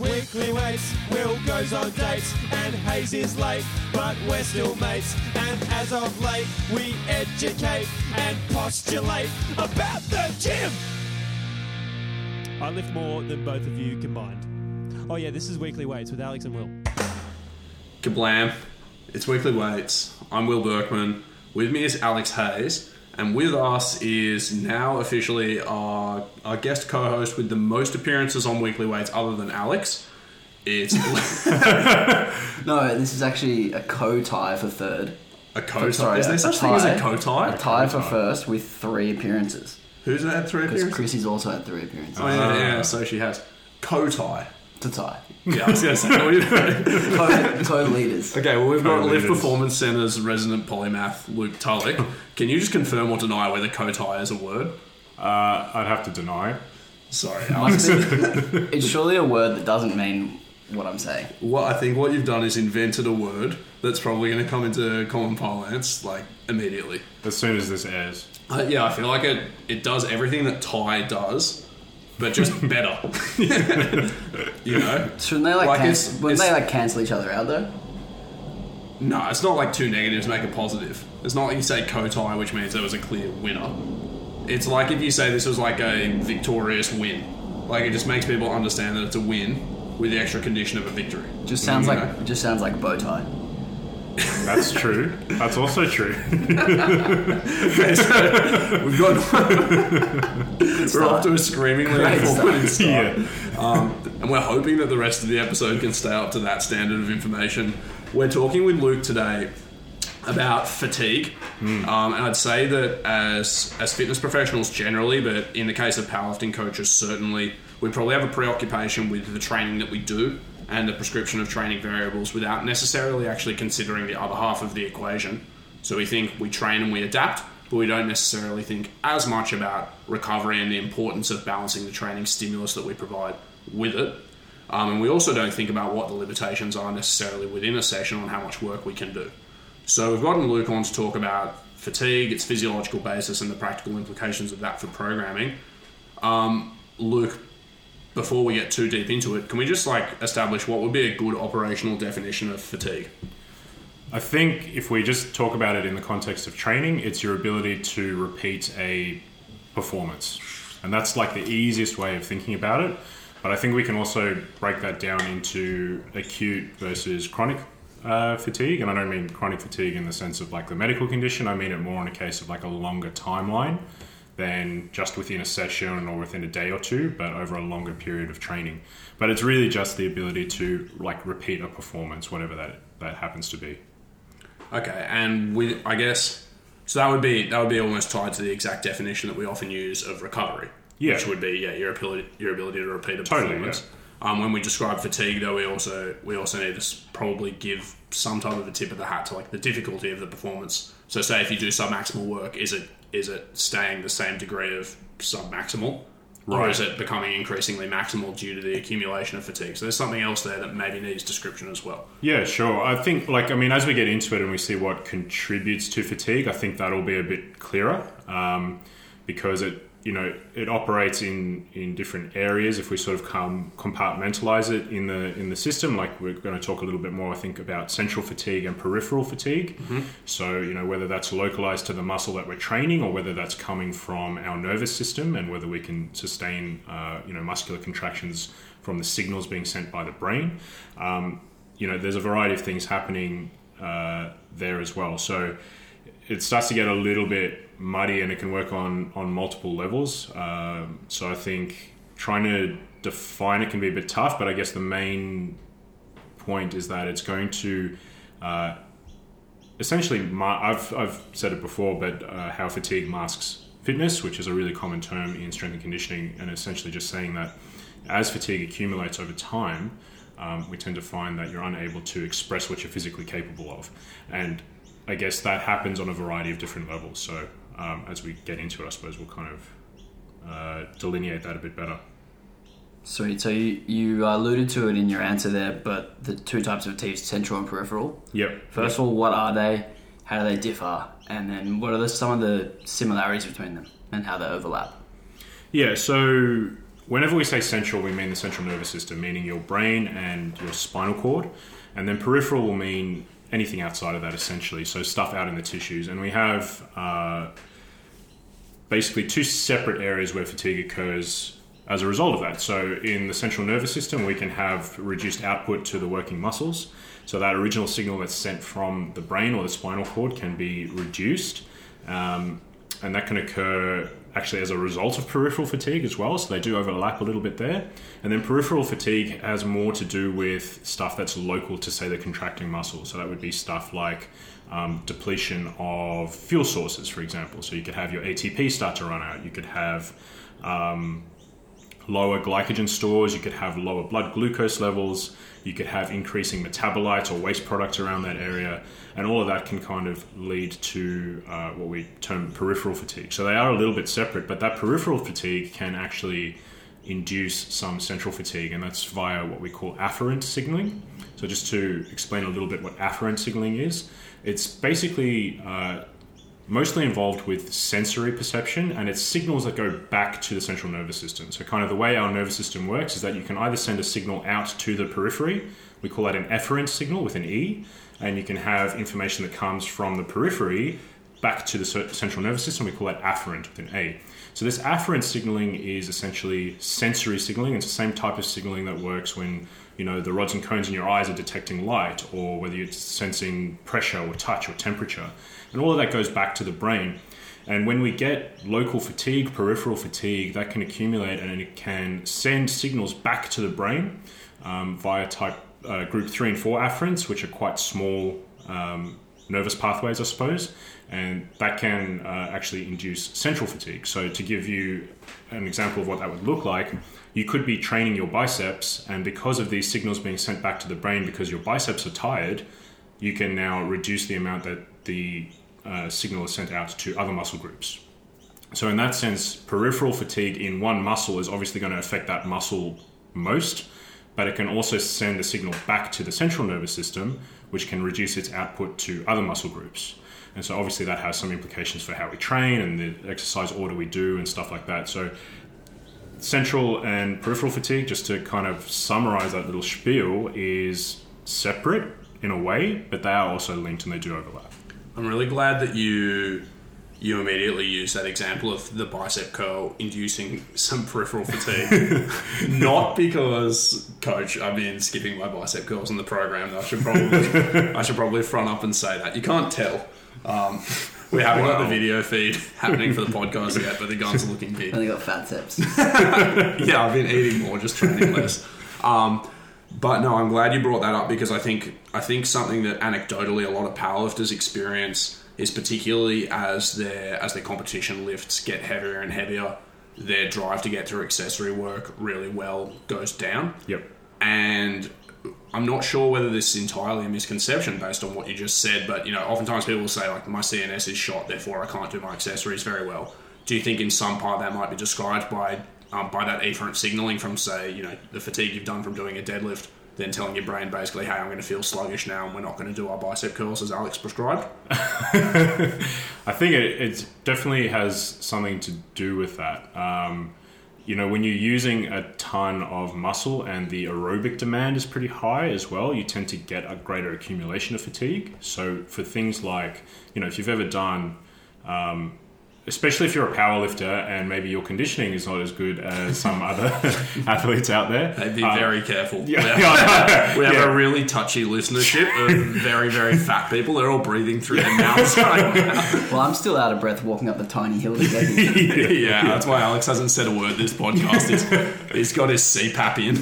Weekly weights, Will goes on dates, and Hayes is late, but we're still mates. And as of late, we educate and postulate about the gym. I lift more than both of you combined. Oh yeah, this is Weekly Weights with Alex and Will. Kablam. It's Weekly Weights. I'm Will Berkman. With me is Alex Hayes. And with us is now officially our, our guest co host with the most appearances on Weekly Weights other than Alex. It's No, this is actually a co-tie for third. a co Sorry, Is there a such thing as a co tie? A tie? tie for first with three appearances. Who's had three Because appearances? Chrissy's also had three appearances. Oh, yeah, yeah, so she has. Co tie. To tie. Yeah, I was going to say. what do you- Co- Co-leaders. Okay, well, we've got Lift Performance Centre's resident polymath, Luke Tullock. Can you just confirm or deny whether co-tie is a word? Uh, I'd have to deny. Sorry, Alex. Be, it's surely a word that doesn't mean what I'm saying. what I think what you've done is invented a word that's probably going to come into common parlance like immediately. As soon as this airs. Uh, yeah, I feel like it it does everything that tie does, but just better. you know? Shouldn't they like, Like, it's- wouldn't it's- they like cancel each other out though? No, it's not like two negatives make a positive. It's not like you say co-tie, which means there was a clear winner. It's like if you say this was like a victorious win. Like it just makes people understand that it's a win with the extra condition of a victory. Just sounds You like know? it just sounds like bow tie. That's true. That's also true. We've got we're off to a screamingly Great informative start. yeah. Um, and we're hoping that the rest of the episode can stay up to that standard of information. We're talking with Luke today about fatigue, um, and I'd say that as as fitness professionals generally, but in the case of powerlifting coaches, certainly we probably have a preoccupation with the training that we do and the prescription of training variables without necessarily actually considering the other half of the equation. So we think we train and we adapt, but we don't necessarily think as much about recovery and the importance of balancing the training stimulus that we provide with it. Um, and we also don't think about what the limitations are necessarily within a session on how much work we can do. So we've gotten Luke on to talk about fatigue, its physiological basis, and the practical implications of that for programming. Um, Luke, before we get too deep into it, can we just like establish what would be a good operational definition of fatigue? I think if we just talk about it in the context of training, it's your ability to repeat a performance. And that's like the easiest way of thinking about it. But I think we can also break that down into acute versus chronic uh, fatigue. And I don't mean chronic fatigue in the sense of like the medical condition, I mean it more in a case of like a longer timeline than just within a session or within a day or two, but over a longer period of training. But it's really just the ability to like repeat a performance, whatever that, that happens to be. Okay, and we, I guess, so that would be that would be almost tied to the exact definition that we often use of recovery, Yeah. which would be yeah your ability your ability to repeat a Totally, performance. Um, when we describe fatigue, though, we also we also need to probably give some type of a tip of the hat to like the difficulty of the performance. So, say if you do submaximal work, is it is it staying the same degree of submaximal, or is it becoming increasingly maximal due to the accumulation of fatigue? So, there's something else there that maybe needs description as well. Yeah, sure. I think, like, I mean, as we get into it and we see what contributes to fatigue, I think that'll be a bit clearer um, because it, you know, it operates in in different areas. If we sort of come compartmentalize it in the in the system, like we're going to talk a little bit more, I think, about central fatigue and peripheral fatigue. So, you know, whether that's localized to the muscle that we're training or whether that's coming from our nervous system and whether we can sustain, uh, you know, muscular contractions from the signals being sent by the brain. Um, you know, there's a variety of things happening uh, there as well. So it starts to get a little bit muddy, and it can work on on multiple levels. Um, so I think trying to define it can be a bit tough, but I guess the main point is that it's going to uh, essentially. I've I've said it before, but uh, how fatigue masks fitness, which is a really common term in strength and conditioning, and essentially just saying that as fatigue accumulates over time, um, we tend to find that you're unable to express what you're physically capable of. And I guess that happens on a variety of different levels. So um, as we get into it, I suppose we'll kind of uh, delineate that a bit better. Sweet. So you, you alluded to it in your answer there, but the two types of fatigue, central and peripheral. Yep. First of all, what are they? How do they differ? And then what are the, some of the similarities between them and how they overlap? Yeah, so whenever we say central, we mean the central nervous system, meaning your brain and your spinal cord. And then peripheral will mean anything outside of that, essentially. So stuff out in the tissues. And we have uh, basically two separate areas where fatigue occurs as a result of that. So in the central nervous system, we can have reduced output to the working muscles. So that original signal that's sent from the brain or the spinal cord can be reduced. Um, and that can occur actually as a result of peripheral fatigue as well. So they do overlap a little bit there. And then peripheral fatigue has more to do with stuff that's local to, say, the contracting muscle. So that would be stuff like um, depletion of fuel sources, for example. So you could have your ATP start to run out. You could have um, lower glycogen stores. You could have lower blood glucose levels. You could have increasing metabolites or waste products around that area. And all of that can kind of lead to uh, what we term peripheral fatigue. So they are a little bit separate, but that peripheral fatigue can actually induce some central fatigue, and that's via what we call afferent signaling. So, just to explain a little bit what afferent signaling is, it's basically uh, mostly involved with sensory perception and it's signals that go back to the central nervous system. So, kind of the way our nervous system works is that you can either send a signal out to the periphery, we call that an efferent signal with an E, and you can have information that comes from the periphery back to the central nervous system, we call that afferent with an A. So, this afferent signaling is essentially sensory signaling. It's the same type of signaling that works when you know the rods and cones in your eyes are detecting light, or whether you're sensing pressure or touch or temperature. And all of that goes back to the brain. And when we get local fatigue, peripheral fatigue, that can accumulate and it can send signals back to the brain um, via type uh, group 3 and 4 afferents, which are quite small um, nervous pathways, I suppose. And that can uh, actually induce central fatigue. So, to give you an example of what that would look like, you could be training your biceps, and because of these signals being sent back to the brain because your biceps are tired, you can now reduce the amount that the uh, signal is sent out to other muscle groups. So, in that sense, peripheral fatigue in one muscle is obviously going to affect that muscle most, but it can also send a signal back to the central nervous system, which can reduce its output to other muscle groups. And so, obviously, that has some implications for how we train and the exercise order we do and stuff like that. So, central and peripheral fatigue, just to kind of summarize that little spiel, is separate in a way, but they are also linked and they do overlap. I'm really glad that you you immediately use that example of the bicep curl inducing some peripheral fatigue. Not because, coach, I've been skipping my bicep curls in the program. I should probably I should probably front up and say that. You can't tell. Um, we haven't got the video feed happening for the podcast yet, but the guns are looking big. Only got fat tips. yeah, I've been eating more, just training less. Um, but no, I'm glad you brought that up because I think I think something that anecdotally a lot of powerlifters experience is particularly as their as their competition lifts get heavier and heavier, their drive to get through accessory work really well goes down. Yep. And I'm not sure whether this is entirely a misconception based on what you just said, but you know, oftentimes people will say like my CNS is shot, therefore I can't do my accessories very well. Do you think in some part that might be described by um, by that efferent signaling from, say, you know, the fatigue you've done from doing a deadlift, then telling your brain basically, hey, I'm going to feel sluggish now and we're not going to do our bicep curls as Alex prescribed? I think it, it, definitely has something to do with that. Um, you know, when you're using a ton of muscle and the aerobic demand is pretty high as well, you tend to get a greater accumulation of fatigue. So, for things like, you know, if you've ever done um, especially if you're a powerlifter and maybe your conditioning is not as good as some other athletes out there. They'd be um, very careful. Yeah, we have, we have yeah. a really touchy listenership of very, very fat people. They're all breathing through their mouths right now. Well, I'm still out of breath walking up the tiny hill to get yeah, that's why Alex hasn't said a word this podcast. he's, he's got his CPAP in.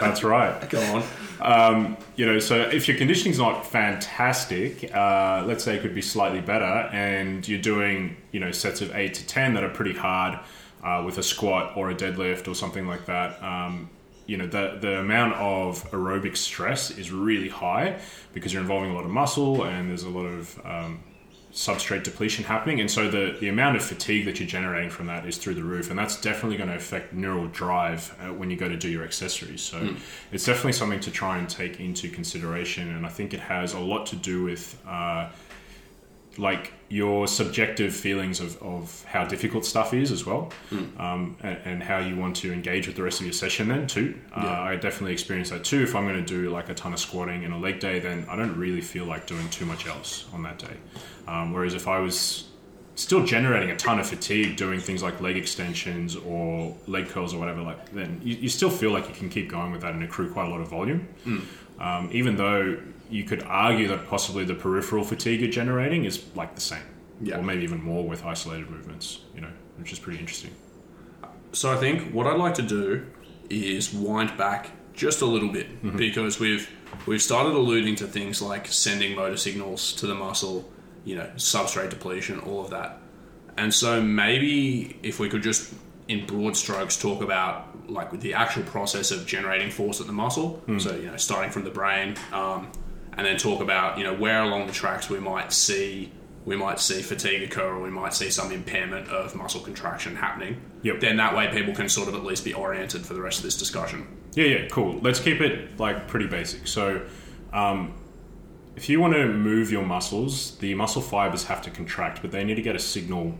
that's right. Go on. Um, you know, so if your conditioning's not fantastic, uh, let's say it could be slightly better, and you're doing you know sets of eight to ten that are pretty hard uh, with a squat or a deadlift or something like that. Um, you know the the amount of aerobic stress is really high because you're involving a lot of muscle and there's a lot of um, substrate depletion happening. And so the, the amount of fatigue that you're generating from that is through the roof. And that's definitely going to affect neural drive uh, when you go to do your accessories. So mm. it's definitely something to try and take into consideration. And I think it has a lot to do with. Uh, like your subjective feelings of, of how difficult stuff is as well, um, and, and how you want to engage with the rest of your session then too. Uh, I definitely experience that too. If I'm going to do like a ton of squatting in a leg day, then I don't really feel like doing too much else on that day. Um, whereas if I was still generating a ton of fatigue doing things like leg extensions or leg curls or whatever, like then you, you still feel like you can keep going with that and accrue quite a lot of volume. Um, even though you could argue that possibly the peripheral fatigue you're generating is like the same, Yeah. or maybe even more with isolated movements. You know, which is pretty interesting. So I think what I'd like to do is wind back just a little bit because we've we've started alluding to things like sending motor signals to the muscle, you know, substrate depletion, all of that. And so maybe if we could just in broad strokes talk about like the actual process of generating force at the muscle. So you know, starting from the brain, um, and then talk about you know where along the tracks we might see we might see fatigue occur or we might see some impairment of muscle contraction happening. Yep. Then that way people can sort of at least be oriented for the rest of this discussion. Yeah, yeah, cool. Let's keep it like pretty basic. So, um, if you want to move your muscles, the muscle fibers have to contract, but they need to get a signal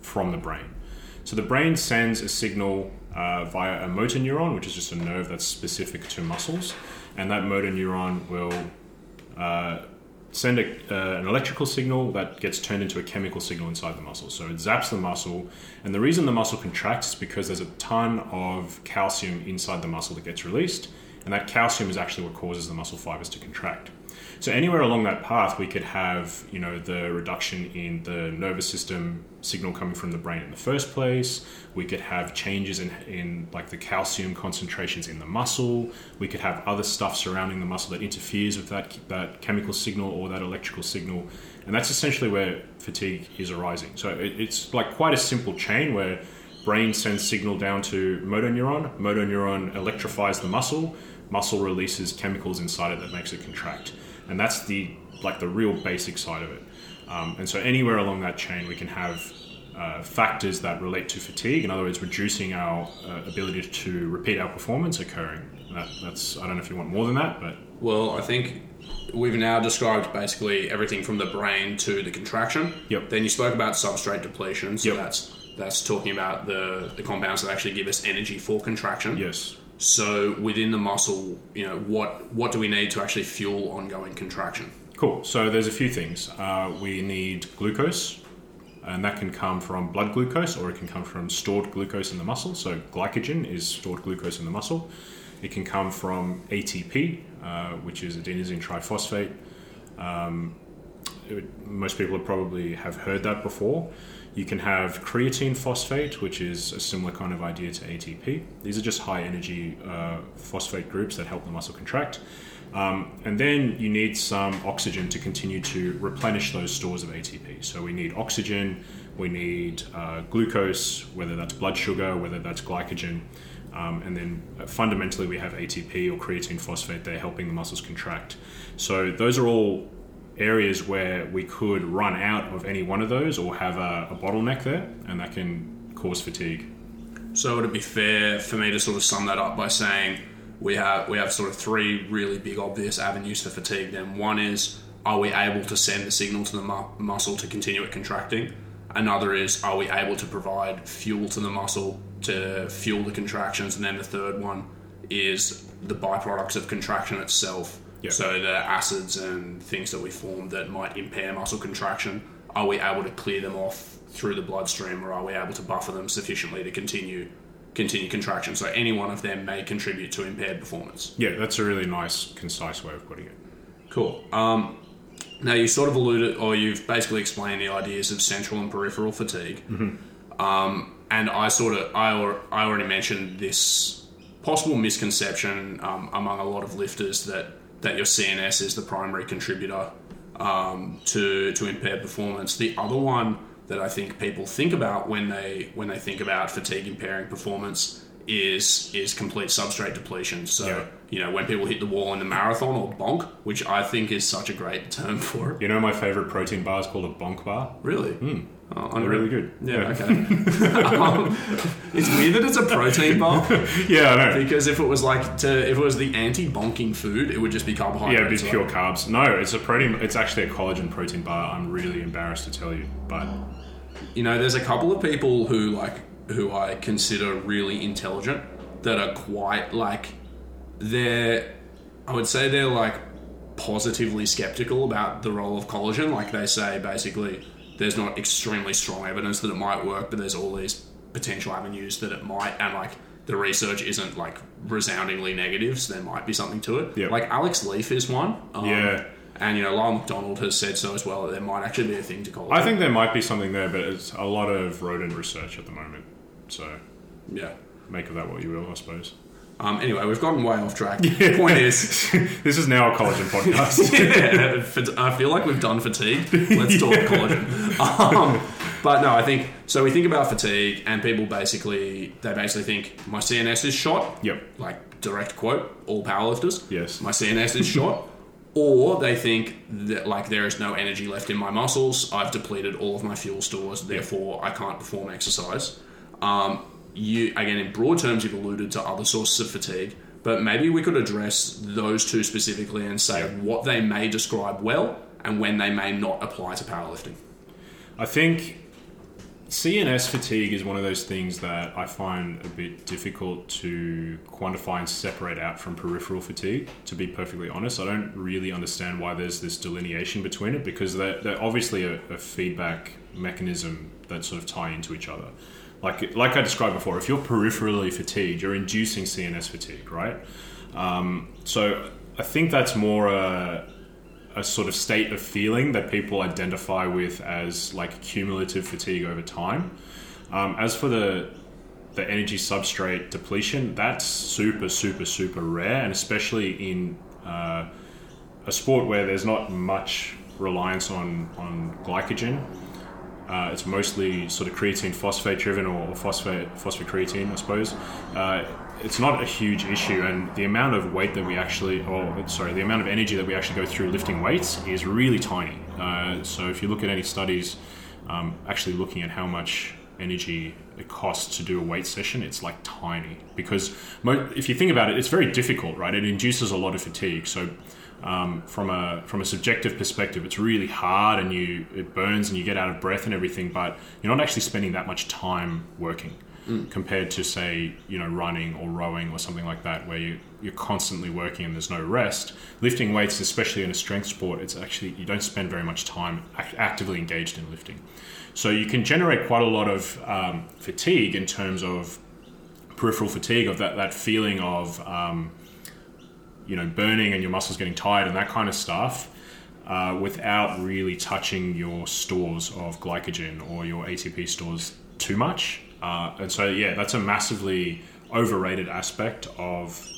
from the brain. So the brain sends a signal uh, via a motor neuron, which is just a nerve that's specific to muscles, and that motor neuron will uh, send a, uh, an electrical signal that gets turned into a chemical signal inside the muscle. So it zaps the muscle, and the reason the muscle contracts is because there's a ton of calcium inside the muscle that gets released, and that calcium is actually what causes the muscle fibers to contract. So anywhere along that path, we could have you know the reduction in the nervous system signal coming from the brain in the first place. We could have changes in, in like the calcium concentrations in the muscle. We could have other stuff surrounding the muscle that interferes with that that chemical signal or that electrical signal, and that's essentially where fatigue is arising. So it, it's like quite a simple chain where brain sends signal down to motor neuron, motor neuron electrifies the muscle, muscle releases chemicals inside it that makes it contract, and that's the like the real basic side of it. Um, and so anywhere along that chain, we can have uh, factors that relate to fatigue. In other words, reducing our uh, ability to repeat our performance occurring. That, that's I don't know if you want more than that, but Well, I think we've now described basically everything from the brain to the contraction. Yep. Then you spoke about substrate depletion. So Yep. that's that's talking about the, the compounds that actually give us energy for contraction. yes, So within the muscle, you know, what what do we need to actually fuel ongoing contraction? Cool. So there's a few things. Uh, we need glucose, and that can come from blood glucose or it can come from stored glucose in the muscle. So glycogen is stored glucose in the muscle. It can come from ATP, uh, which is adenosine triphosphate. Um, it- most people probably have heard that before. You can have creatine phosphate, which is a similar kind of idea to ATP. These are just high energy uh, phosphate groups that help the muscle contract. Um, and then you need some oxygen to continue to replenish those stores of ATP. So we need oxygen, we need uh, glucose, whether that's blood sugar, whether that's glycogen. Um, and then fundamentally, we have ATP or creatine phosphate there helping the muscles contract. So those are all areas where we could run out of any one of those or have a, a bottleneck there, and that can cause fatigue. So would it be fair for me to sort of sum that up by saying we have we have sort of three really big obvious avenues for fatigue. Then one is are we able to send the signal to the mu- muscle to continue it contracting? Another is are we able to provide fuel to the muscle to fuel the contractions? And then the third one is the byproducts of contraction itself. Yeah. So the acids and things that we form that might impair muscle contraction, are we able to clear them off through the bloodstream, or are we able to buffer them sufficiently to continue continue contraction? So any one of them may contribute to impaired performance. Yeah, that's a really nice, concise way of putting it. Cool. Um, now you sort of alluded, or you've basically explained the ideas of central and peripheral fatigue. Um, and I sort of, I, al- I already mentioned this possible misconception um, among a lot of lifters that that your CNS is the primary contributor um, to to impaired performance. The other one that I think people think about when they when they think about fatigue impairing performance is is complete substrate depletion. So Yeah. you know when people hit the wall in the marathon or bonk, which I think is such a great term for it. You know, my favorite protein bar is called a bonk bar. Really, oh, They're really good. Yeah, okay. um, it's weird that it's a protein bar Yeah, I know. because if it was like to if it was the anti-bonking food, it would just be carbohydrates. Yeah, it'd be pure carbs. No, it's a protein. It's actually a collagen protein bar. I'm really embarrassed to tell you, but you know, there's a couple of people who like who I consider really intelligent that are quite like they're I would say they're like positively skeptical about the role of collagen. Like they say basically there's not extremely strong evidence that it might work, but there's all these potential avenues that it might and like the research isn't like resoundingly negative, so there might be something to it. Yep. Like Alex Leaf is one. Um, Yeah. And you know, Lyle McDonald has said so as well that there might actually be a thing to collagen. I think there might be something there. But it's a lot of rodent research at the moment. So yeah. make of that what you will, I suppose. Um, anyway, we've gotten way off track. The point is, this is now a collagen podcast. yeah, I feel like we've done fatigue. Let's talk collagen. Um, but no, I think so. We think about fatigue, and people basically they basically think my CNS is shot. Yep. Like direct quote, all powerlifters. Yes. My CNS is shot. Or they think that like there is no energy left in my muscles. I've depleted all of my fuel stores, therefore I can't perform exercise. Um, you again, in broad terms, you've alluded to other sources of fatigue, but maybe we could address those two specifically and say what they may describe well and when they may not apply to powerlifting. I think CNS fatigue is one of those things that I find a bit difficult to quantify and separate out from peripheral fatigue. To be perfectly honest, I don't really understand why there's this delineation between it because they're, they're obviously a, a feedback mechanism that sort of tie into each other. Like like I described before, if you're peripherally fatigued, you're inducing CNS fatigue, right? Um, so I think that's more a a sort of state of feeling that people identify with as like cumulative fatigue over time. Um, as for the the energy substrate depletion, that's super, super, super rare, and especially in uh, a sport where there's not much reliance on on glycogen. Uh, it's mostly sort of creatine phosphate driven or phosphate phosphocreatine, I suppose. Uh, it's not a huge issue, and the amount of weight that we actually, or sorry, the amount of energy that we actually go through lifting weights is really tiny. Uh, so if you look at any studies, um, actually looking at how much energy it costs to do a weight session, it's like tiny. Because mo- if you think about it, it's very difficult, right? It induces a lot of fatigue. So um, from a from a subjective perspective, it's really hard and you it burns and you get out of breath and everything, but you're not actually spending that much time working compared to say you know running or rowing or something like that, where you you're constantly working and there's no rest. Lifting weights, especially in a strength sport, it's actually you don't spend very much time act- actively engaged in lifting, so you can generate quite a lot of um, fatigue in terms of peripheral fatigue of that that feeling of um, you know burning and your muscles getting tired and that kind of stuff uh, without really touching your stores of glycogen or your ATP stores too much. Uh, and so yeah, that's a massively overrated aspect of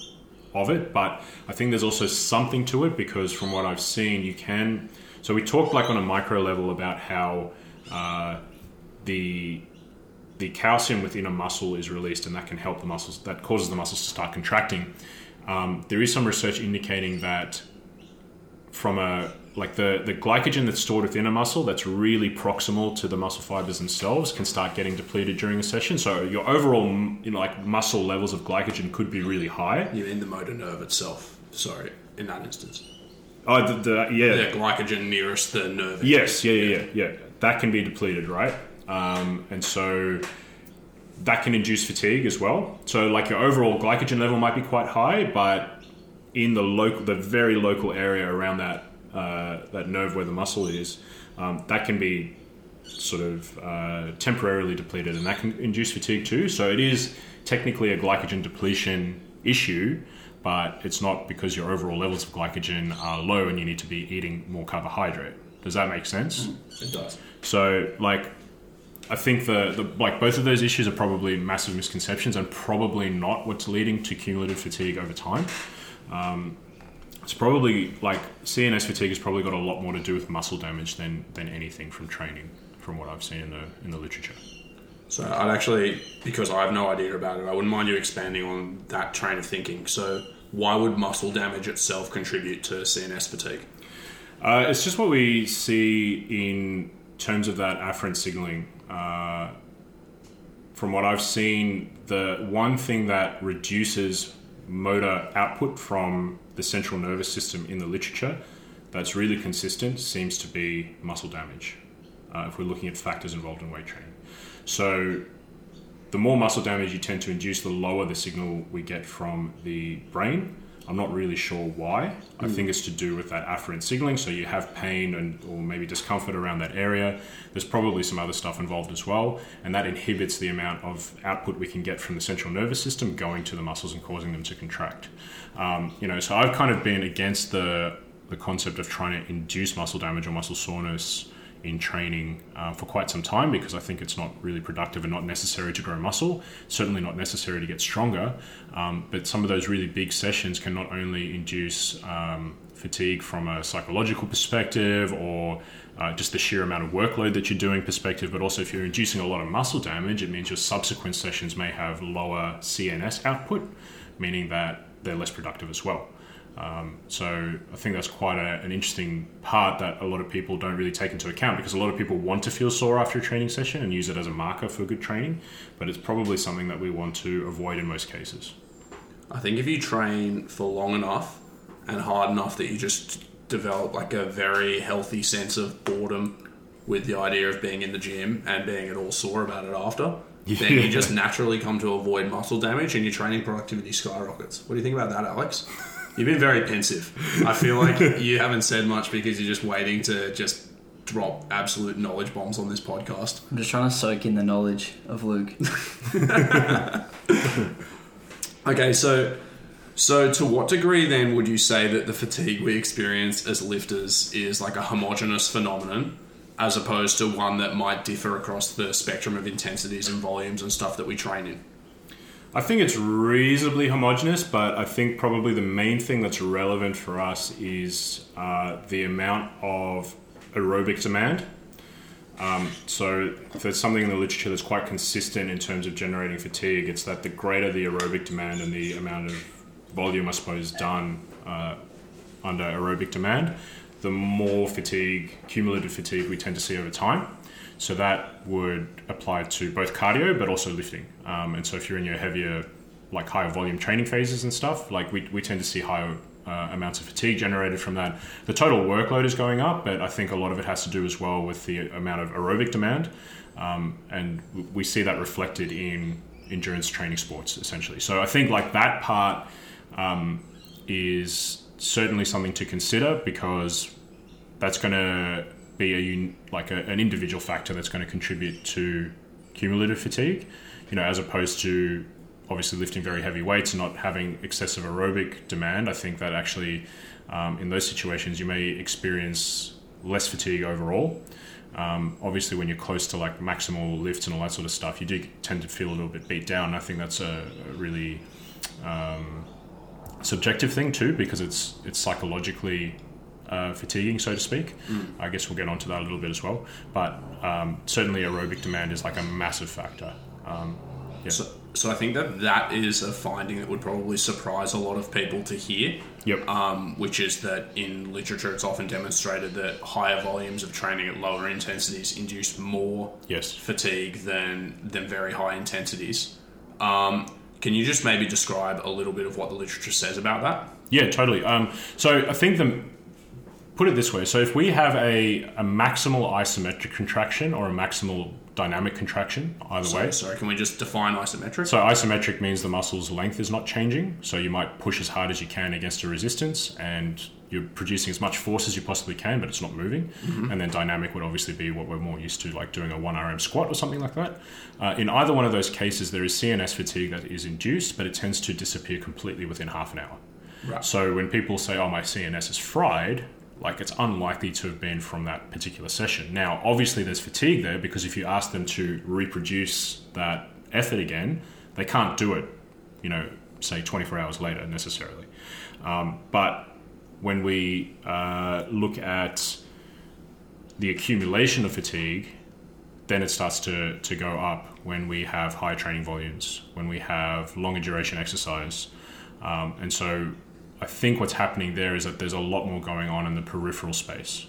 of it. But I think there's also something to it because from what I've seen, you can. So we talked like on a micro level about how uh, the the calcium within a muscle is released, and that can help the muscles. That causes the muscles to start contracting. Um, there is some research indicating that from a like the, the glycogen that's stored within a muscle that's really proximal to the muscle fibers themselves can start getting depleted during a session. So your overall you know like muscle levels of glycogen could be really high. You in the motor nerve itself. Sorry, in that instance. Oh, the, the yeah, The glycogen nearest the nerve. Yes, yeah, yeah, yeah, yeah. That can be depleted, right? Um, and so that can induce fatigue as well. So, like your overall glycogen level might be quite high, but in the local, the very local area around that uh, that nerve where the muscle is, um, that can be sort of uh, temporarily depleted, and that can induce fatigue too. So, it is technically a glycogen depletion issue. But it's not because your overall levels of glycogen are low and you need to be eating more carbohydrate. Does that make sense? It does. So, like, I think the, the like both of those issues are probably massive misconceptions and probably not what's leading to cumulative fatigue over time. Um, it's probably like CNS fatigue has probably got a lot more to do with muscle damage than than anything from training, from what I've seen in the in the literature. So I'd actually, because I have no idea about it, I wouldn't mind you expanding on that train of thinking. So why would muscle damage itself contribute to CNS fatigue? Uh, it's just what we see in terms of that afferent signaling. Uh, from what I've seen, the one thing that reduces motor output from the central nervous system in the literature that's really consistent seems to be muscle damage. Uh, if we're looking at factors involved in weight training, so the more muscle damage you tend to induce, the lower the signal we get from the brain. I'm not really sure why. I think it's to do with that afferent signaling. So you have pain and or maybe discomfort around that area. There's probably some other stuff involved as well, and that inhibits the amount of output we can get from the central nervous system going to the muscles and causing them to contract. Um, you know, so I've kind of been against the the concept of trying to induce muscle damage or muscle soreness in training uh, for quite some time because I think it's not really productive and not necessary to grow muscle. Certainly not necessary to get stronger. Um, but some of those really big sessions can not only induce um, fatigue from a psychological perspective or uh, just the sheer amount of workload that you're doing perspective, but also if you're inducing a lot of muscle damage, it means your subsequent sessions may have lower CNS output, meaning that they're less productive as well. Um, so I think that's quite a, an interesting part that a lot of people don't really take into account because a lot of people want to feel sore after a training session and use it as a marker for good training, but it's probably something that we want to avoid in most cases. I think if you train for long enough and hard enough that you just develop like a very healthy sense of boredom with the idea of being in the gym and being at all sore about it after, then you just naturally come to avoid muscle damage and your training productivity skyrockets. What do you think about that, Alex? You've been very pensive. I feel like you haven't said much because you're just waiting to just drop absolute knowledge bombs on this podcast. I'm just trying to soak in the knowledge of Luke. Okay, so so to what degree then would you say that the fatigue we experience as lifters is like a homogenous phenomenon as opposed to one that might differ across the spectrum of intensities and volumes and stuff that we train in? I think it's reasonably homogenous, but I think probably the main thing that's relevant for us is uh, the amount of aerobic demand. Um, so, if there's something in the literature that's quite consistent in terms of generating fatigue, it's that the greater the aerobic demand and the amount of volume, I suppose, done uh, under aerobic demand, the more fatigue, cumulative fatigue, we tend to see over time. So that would apply to both cardio but also lifting. Um, and so if you're in your heavier, like higher volume training phases and stuff, like we, we tend to see higher uh, amounts of fatigue generated from that. The total workload is going up, but I think a lot of it has to do as well with the amount of aerobic demand. Um, and we see that reflected in endurance training sports essentially. So I think like that part um, is certainly something to consider because that's going to be a un- like a, an individual factor that's going to contribute to cumulative fatigue. You know, as opposed to obviously lifting very heavy weights and not having excessive aerobic demand. I think that actually um, in those situations you may experience less fatigue overall. Um, obviously, when you're close to like maximal lifts and all that sort of stuff, you do tend to feel a little bit beat down. I think that's a, a really um, subjective thing too, because it's it's psychologically uh, fatiguing, so to speak. I guess we'll get onto that a little bit as well. But um, certainly, aerobic demand is like a massive factor. Um, yeah. So, so I think that that is a finding that would probably surprise a lot of people to hear. Yep. Um, which is that in literature it's often demonstrated that higher volumes of training at lower intensities induce more yes. fatigue than than very high intensities. Um, can you just maybe describe a little bit of what the literature says about that? Yeah, totally. Um, so I think the put it this way: so if we have a, a maximal isometric contraction or a maximal dynamic contraction, either way. So, sorry, can we just define isometric? So isometric means the muscle's length is not changing. So you might push as hard as you can against a resistance, and you're producing as much force as you possibly can, but it's not moving. And then dynamic would obviously be what we're more used to, like doing a one RM squat or something like that. Uh, in either one of those cases, there is CNS fatigue that is induced, but it tends to disappear completely within half an hour. Right. So when people say, "Oh, my CNS is fried," like it's unlikely to have been from that particular session. Now, obviously, there's fatigue there because if you ask them to reproduce that effort again, they can't do it. You know, say 24 hours later necessarily. Um, but when we uh, look at the accumulation of fatigue, then it starts to, to go up when we have high training volumes, when we have longer duration exercise. Um, and so I think what's happening there is that there's a lot more going on in the peripheral space.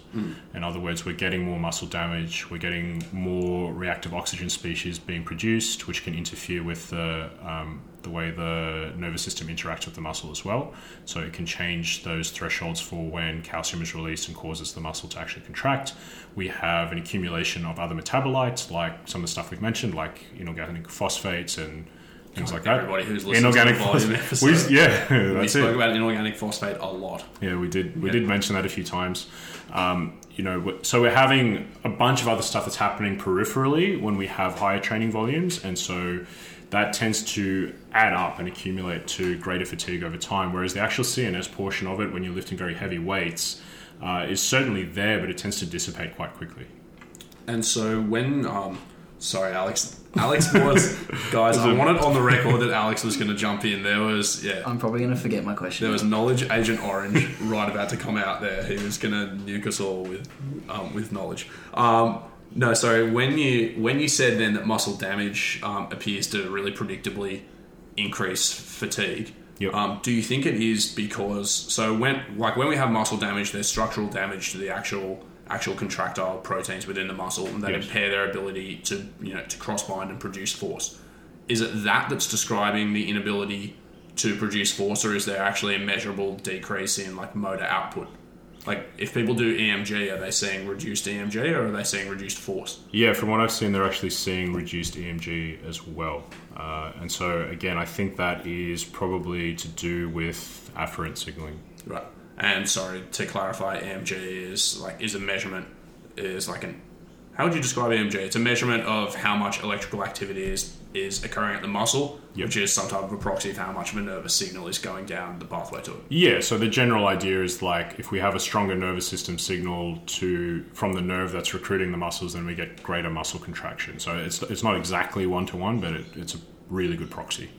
In other words, we're getting more muscle damage, we're getting more reactive oxygen species being produced, which can interfere with the, um, the way the nervous system interacts with the muscle as well. So it can change those thresholds for when calcium is released and causes the muscle to actually contract. We have an accumulation of other metabolites, like some of the stuff we've mentioned, like inorganic phosphates and things like that. Everybody who's listened to the volume episode, We- yeah, we spoke it. about inorganic phosphate a lot. Yeah, we did. We Yeah. did mention that a few times. Um, you know, so we're having a bunch of other stuff that's happening peripherally when we have higher training volumes, and so that tends to add up and accumulate to greater fatigue over time. Whereas the actual CNS portion of it, when you're lifting very heavy weights, uh, is certainly there, but it tends to dissipate quite quickly. And so when, um, sorry, Alex, Alex was, guys, I wanted on the record that Alex was going to jump in. There was, yeah, I'm probably going to forget my question. there was knowledge agent orange right about to come out there. He was going to nuke us all with, um, with knowledge. Um, no, sorry. When you when you said then that muscle damage um, appears to really predictably increase fatigue. Yep. Um, do you think it is because so when like when we have muscle damage, there's structural damage to the actual actual contractile proteins within the muscle and that Yes. impair their ability to you know to cross bind and produce force. Is it that that's describing the inability to produce force, or is there actually a measurable decrease in like motor output? Like if people do EMG, are they seeing reduced EMG or are they seeing reduced force? Yeah, from what I've seen, they're actually seeing reduced EMG as well. Uh, and so, again, I think that is probably to do with afferent signaling. Right. And sorry to clarify, EMG is like is a measurement is like an how would you describe EMG? It's a measurement of how much electrical activity is is occurring at the muscle, Yep. which is some type of a proxy of how much of a nervous signal is going down the pathway to it. Yeah, so the general idea is like if we have a stronger nervous system signal to from the nerve that's recruiting the muscles, then we get greater muscle contraction. So it's, it's not exactly one to one, but it, it's a really good proxy.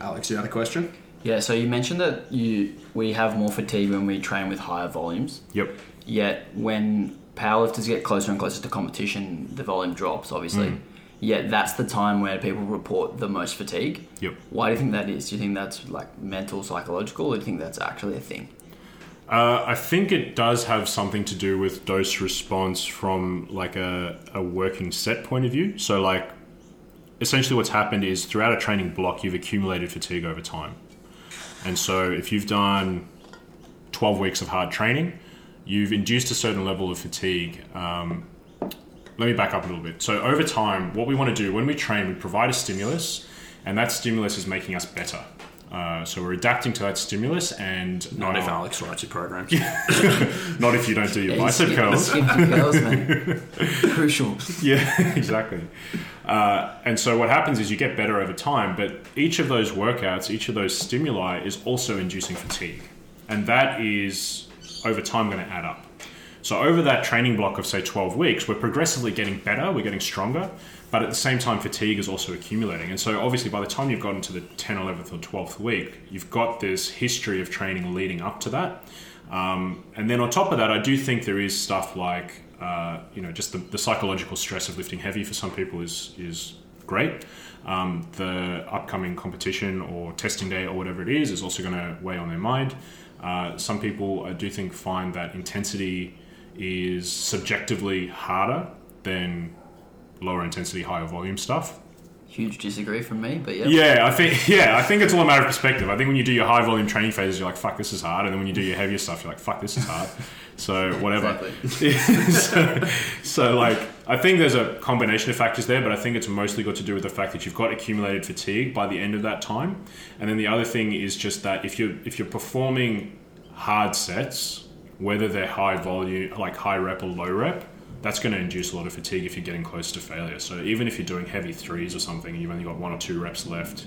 Alex, you had a question? Yeah, so you mentioned that you we have more fatigue when we train with higher volumes. Yep. Yet when powerlifters get closer and closer to competition, the volume drops, obviously. Yet that's the time where people report the most fatigue. Yep. Why do you think that is? Do you think that's like mental, psychological, or do you think that's actually a thing? Uh, I think it does have something to do with dose response from like a, a working set point of view. So like essentially what's happened is throughout a training block you've accumulated fatigue over time. And so if you've done 12 weeks of hard training, you've induced a certain level of fatigue. Um, let me back up a little bit. So over time, what we want to do when we train, we provide a stimulus, and that stimulus is making us better. Uh, so we're adapting to that stimulus, and Not if our- Alex writes your programs. not if you don't do your Yeah, bicep curls. curls. Crucial. Yeah, exactly. Uh, and so what happens is you get better over time, but each of those workouts, each of those stimuli is also inducing fatigue. And that is over time going to add up. So over that training block of say 12 weeks, we're progressively getting better, we're getting stronger, but at the same time fatigue is also accumulating. And so obviously by the time you've gotten to the 10th, 11th or 12th week, you've got this history of training leading up to that. Um, and then on top of that, I do think there is stuff like, uh, you know, just the, the psychological stress of lifting heavy for some people is is great. Um, the upcoming competition or testing day or whatever it is is also going to weigh on their mind. Uh, some people, I do think, find that intensity is subjectively harder than lower intensity, higher volume stuff. Huge disagree from me, but yeah. Yeah, I think yeah, I think it's all a matter of perspective. I think when you do your high volume training phases, you're like, "Fuck, this is hard," and then when you do your heavier stuff, you're like, "Fuck, this is hard." So whatever. so, so, like, I think there's a combination of factors there, but I think it's mostly got to do with the fact that you've got accumulated fatigue by the end of that time, and then the other thing is just that if you're if you're performing hard sets, whether they're high volume, like high rep or low rep, that's going to induce a lot of fatigue if you're getting close to failure. So even if you're doing heavy threes or something, and you've only got one or two reps left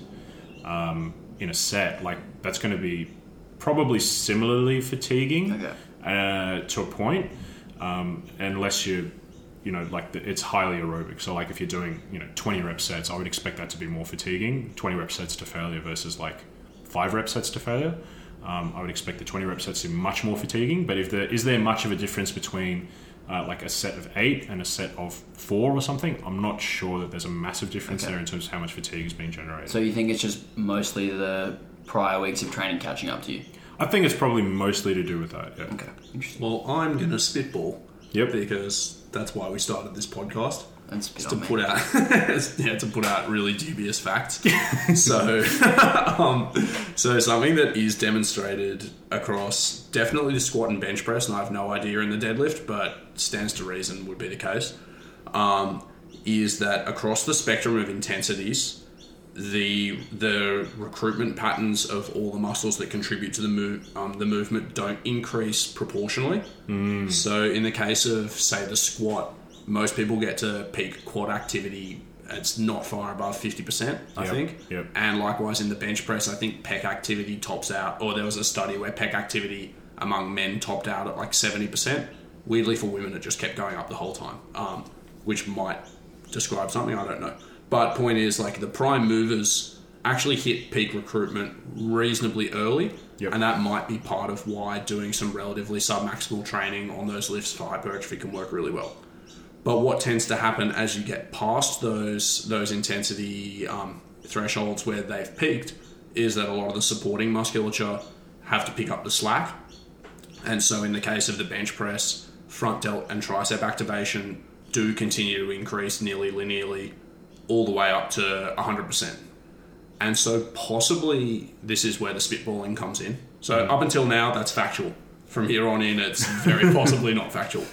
um, in a set, like that's going to be probably similarly fatiguing Okay. uh, to a point, um, unless you're, you know, like the, it's highly aerobic. So like if you're doing, you know, 20 rep sets, I would expect that to be more fatiguing. 20 rep sets to failure versus like five rep sets to failure. Um, I would expect the 20 rep sets to be much more fatiguing. But if there is there much of a difference between uh, like a set of eight and a set of four or something. I'm not sure that there's a massive difference Okay. there in terms of how much fatigue is being generated. So you think it's just mostly the prior weeks of training catching up to you? I think it's probably mostly to do with that. Yeah. Okay, interesting. Well, I'm going to spitball Yep. because that's why we started this podcast. And spit to me. put out yeah to put out really dubious facts so um, so something that is demonstrated across definitely the squat and bench press and I have no idea in the deadlift but stands to reason would be the case um, is that across the spectrum of intensities the the recruitment patterns of all the muscles that contribute to the move um, the movement don't increase proportionally. So in the case of say the squat, most people get to peak quad activity. It's not far above fifty percent, I Yep, think. yep. And likewise in the bench press, I think pec activity tops out. Or there was a study where pec activity among men topped out at like seventy percent. Weirdly for women, it just kept going up the whole time, um, which might describe something. I don't know. But point is, like the prime movers actually hit peak recruitment reasonably early, Yep. and that might be part of why doing some relatively submaximal training on those lifts for hypertrophy can work really well. But what tends to happen as you get past those those intensity um, thresholds where they've peaked is that a lot of the supporting musculature have to pick up the slack, and so in the case of the bench press, front delt and tricep activation do continue to increase nearly linearly all the way up to 100%. And so possibly this is where the spitballing comes in. So up until now, that's factual. From here on in, it's very possibly not factual.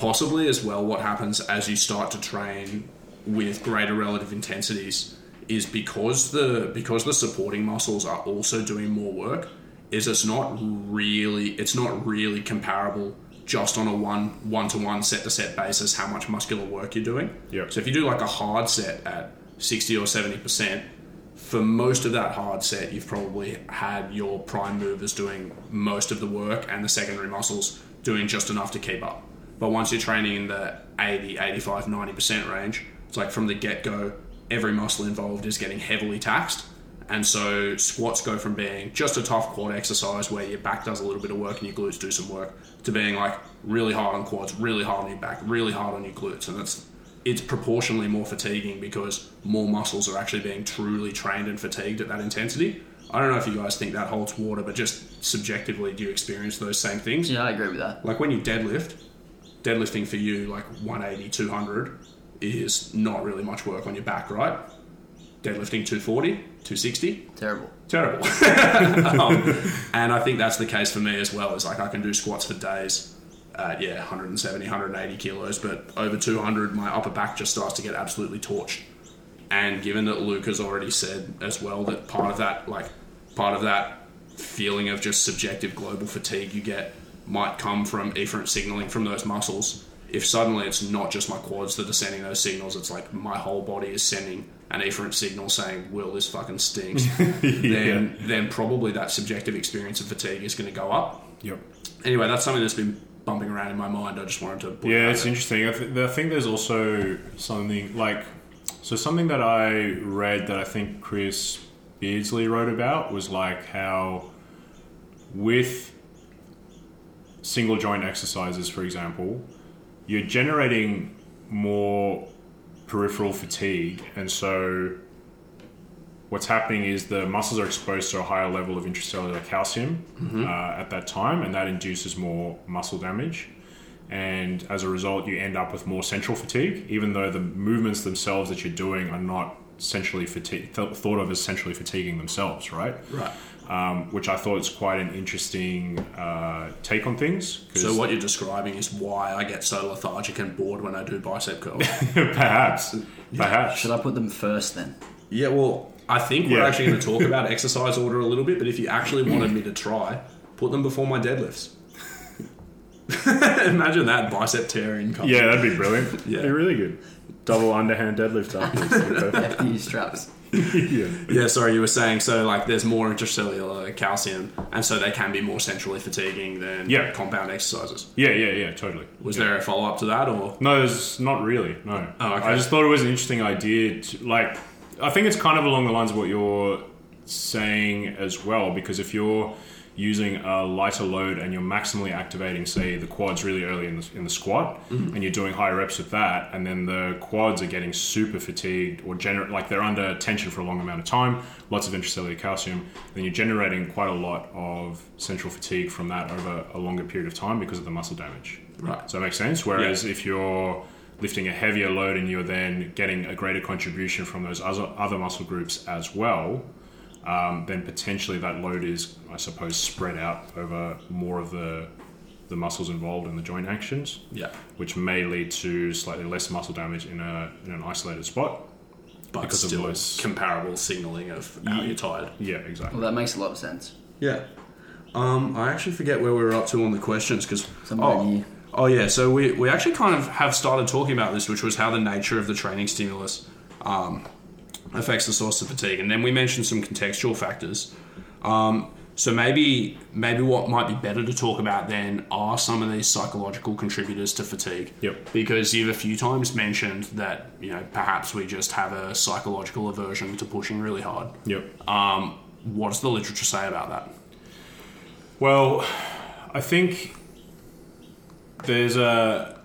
Possibly as well, what happens as you start to train with greater relative intensities is because the because the supporting muscles are also doing more work. Is it's not really it's not really comparable just on a one one to one set to set basis how much muscular work you're doing. Yep. So if you do like a hard set at sixty or seventy percent, for most of that hard set, you've probably had your prime movers doing most of the work and the secondary muscles doing just enough to keep up. But once you're training in the 80, 85, 90% range, it's like from the get go, every muscle involved is getting heavily taxed. And so squats go from being just a tough quad exercise where your back does a little bit of work and your glutes do some work to being like really hard on quads, really hard on your back, really hard on your glutes. And that's it's proportionally more fatiguing because more muscles are actually being truly trained and fatigued at that intensity. I don't know if you guys think that holds water, but just subjectively, do you experience those same things? Yeah, I agree with that. Like when you deadlift, deadlifting for you, like 180, 200, is not really much work on your back, right? Deadlifting 240, 260, Terrible. terrible. um, and I think that's the case for me as well. Is like I can do squats for days at yeah 170, 180 kilos, but over 200, my upper back just starts to get absolutely torched. And given that Luke has already said as well that part of that, like part of that feeling of just subjective global fatigue you get might come from afferent signaling from those muscles. If suddenly it's not just my quads that are sending those signals, it's like my whole body is sending an afferent signal saying, "Will this fucking stinks?" then then probably that subjective experience of fatigue is going to go up. Yep. Anyway, that's something that's been bumping around in my mind. I just wanted to. Put it Yeah, out it's interesting. I, th- I think there's also something like so something that I read that I think Chris Beardsley wrote about was like how with single joint exercises, for example, you're generating more peripheral fatigue, and so what's happening is the muscles are exposed to a higher level of intracellular calcium uh, at that time, and that induces more muscle damage. And as a result, you end up with more central fatigue, even though the movements themselves that you're doing are not centrally fatigue, th- thought of as centrally fatiguing themselves, right? right. Um, which I thought is quite an interesting uh, take on things. So what you're describing is why I get so lethargic and bored when I do bicep curls. perhaps, perhaps. Should I put them first then? yeah, well, I think we're Yeah. actually going to talk about exercise order a little bit, but if you actually wanted me to try, put them before my deadlifts. Imagine that bicep tearing. comes Yeah, that'd be brilliant. Yeah. Be really good. Double underhand deadlift afterwards. Perfect. FDU straps. yeah. Yeah, sorry, you were saying so like there's more intracellular calcium, and so they can be more centrally fatiguing than Yeah. compound exercises. yeah, yeah, yeah, totally. Was there a follow up to that, or No, there's not really. No. Oh, okay. I just thought it was an interesting idea. To, like, I think it's kind of along the lines of what you're saying as well, because if you're using a lighter load and you're maximally activating, say, the quads really early in the, in the squat, mm-hmm. and you're doing high reps with that, and then the quads are getting super fatigued or gener- like they're under tension for a long amount of time, lots of intracellular calcium, then you're generating quite a lot of central fatigue from that over a longer period of time because of the muscle damage. Right. So that makes sense? Whereas if you're lifting a heavier load and you're then getting a greater contribution from those other, other muscle groups as well, um, then potentially that load is, I suppose, spread out over more of the the muscles involved in the joint actions, Yeah. which may lead to slightly less muscle damage in a in an isolated spot. But Because of still those- comparable signaling of how you're tired. Yeah, exactly. Well, that makes a lot of sense. Yeah. Um, I actually forget where we were up to on the questions because oh, near. oh yeah, so we, we actually kind of have started talking about this, which was how the nature of the training stimulus um, affects the source of fatigue, and then we mentioned some contextual factors. Um, so maybe maybe what might be better to talk about then are some of these psychological contributors to fatigue. Yep. Because you've a few times mentioned that you know perhaps we just have a psychological aversion to pushing really hard. Yep. Um, what does the literature say about that? Well, I think there's a.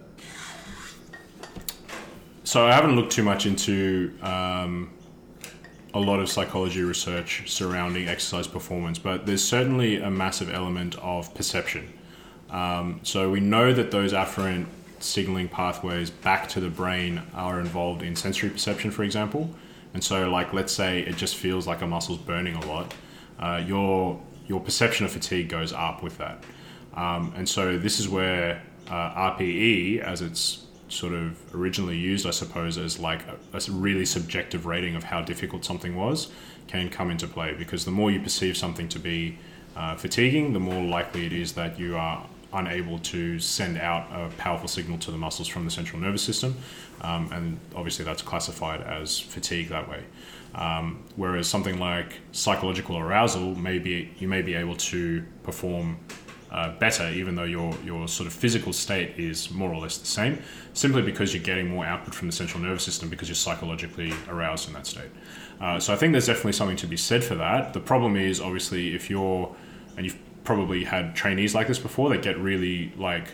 So I haven't looked too much into um, a lot of psychology research surrounding exercise performance, but there's certainly a massive element of perception. Um, so we know that those afferent signaling pathways back to the brain are involved in sensory perception, for example. And so, like, let's say it just feels like a muscle's burning a lot. Uh, your your perception of fatigue goes up with that. Um, and so this is where uh, RPE, as it's sort of originally used, I suppose, as like a, a really subjective rating of how difficult something was, can come into play because the more you perceive something to be uh, fatiguing, the more likely it is that you are unable to send out a powerful signal to the muscles from the central nervous system, um, and obviously that's classified as fatigue that way. Um, whereas something like psychological arousal, maybe you may be able to perform uh, better, even though your your sort of physical state is more or less the same, simply because you're getting more output from the central nervous system because you're psychologically aroused in that state. Uh, so I think there's definitely something to be said for that. The problem is obviously if you're, and you've probably had trainees like this before, they get really like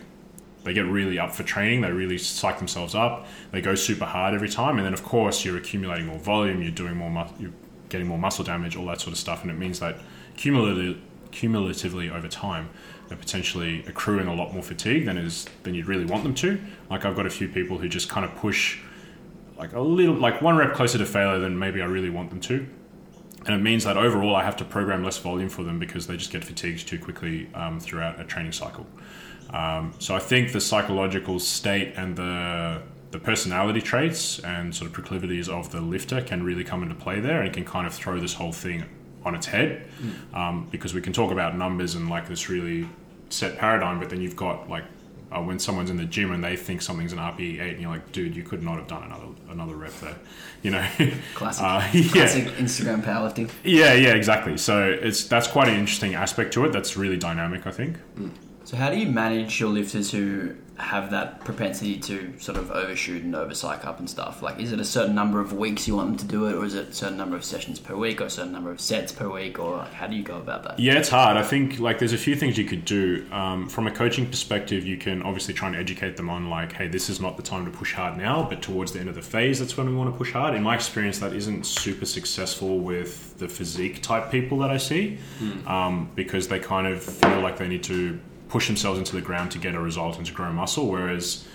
they get really up for training. They really psych themselves up. They go super hard every time, and then of course you're accumulating more volume. You're doing more. Mu- you're getting more muscle damage, all that sort of stuff, and it means that cumulatively, cumulatively over time, they're potentially accruing a lot more fatigue than is than you'd really want them to. Like I've got a few people who just kind of push like a little, like one rep closer to failure than maybe I really want them to. And it means that overall I have to program less volume for them because they just get fatigued too quickly um, throughout a training cycle. Um, so I think the psychological state and the the personality traits and sort of proclivities of the lifter can really come into play there, and can kind of throw this whole thing on its head um, because we can talk about numbers and like this really set paradigm, but then you've got like uh, when someone's in the gym and they think something's an RPE eight, and you're like, dude, you could not have done another another rep there, you know? Classic. Uh, yeah. Classic Instagram powerlifting. Yeah, yeah, exactly. So it's that's quite an interesting aspect to it. That's really dynamic, I think. So how do you manage your lifters who have that propensity to sort of overshoot and overpsych up and stuff? Like, is it a certain number of weeks you want them to do it, or is it a certain number of sessions per week, or a certain number of sets per week, or like, how do you go about that? Yeah, it's hard. I think like there's a few things you could do. Um, from a coaching perspective, you can obviously try and educate them on like, hey, this is not the time to push hard now, but towards the end of the phase, that's when we want to push hard. In my experience, that isn't super successful with the physique type people that I see, um, because they kind of feel like they need to push themselves into the ground to get a result and to grow muscle. Whereas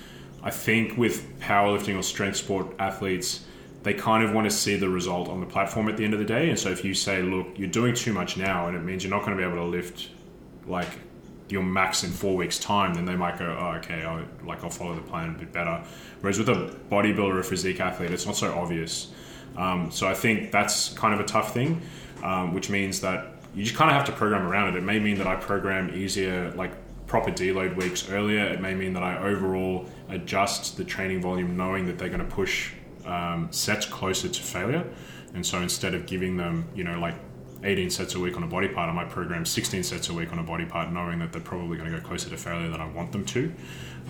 I think with powerlifting or strength sport athletes, they kind of want to see the result on the platform at the end of the day. And so if you say, look, you're doing too much now, and it means you're not going to be able to lift like your max in four weeks' time, then they might go, oh, okay, I'll, like I'll follow the plan a bit better. Whereas with a bodybuilder or physique athlete, it's not so obvious. Um, so I think that's kind of a tough thing, um, which means that you just kind of have to program around it. It may mean that I program easier, like proper deload weeks earlier. It may mean that I overall adjust the training volume, knowing that they're going to push um, sets closer to failure. And so instead of giving them, you know, like 18 sets a week on a body part, I might program 16 sets a week on a body part, knowing that they're probably going to go closer to failure than I want them to.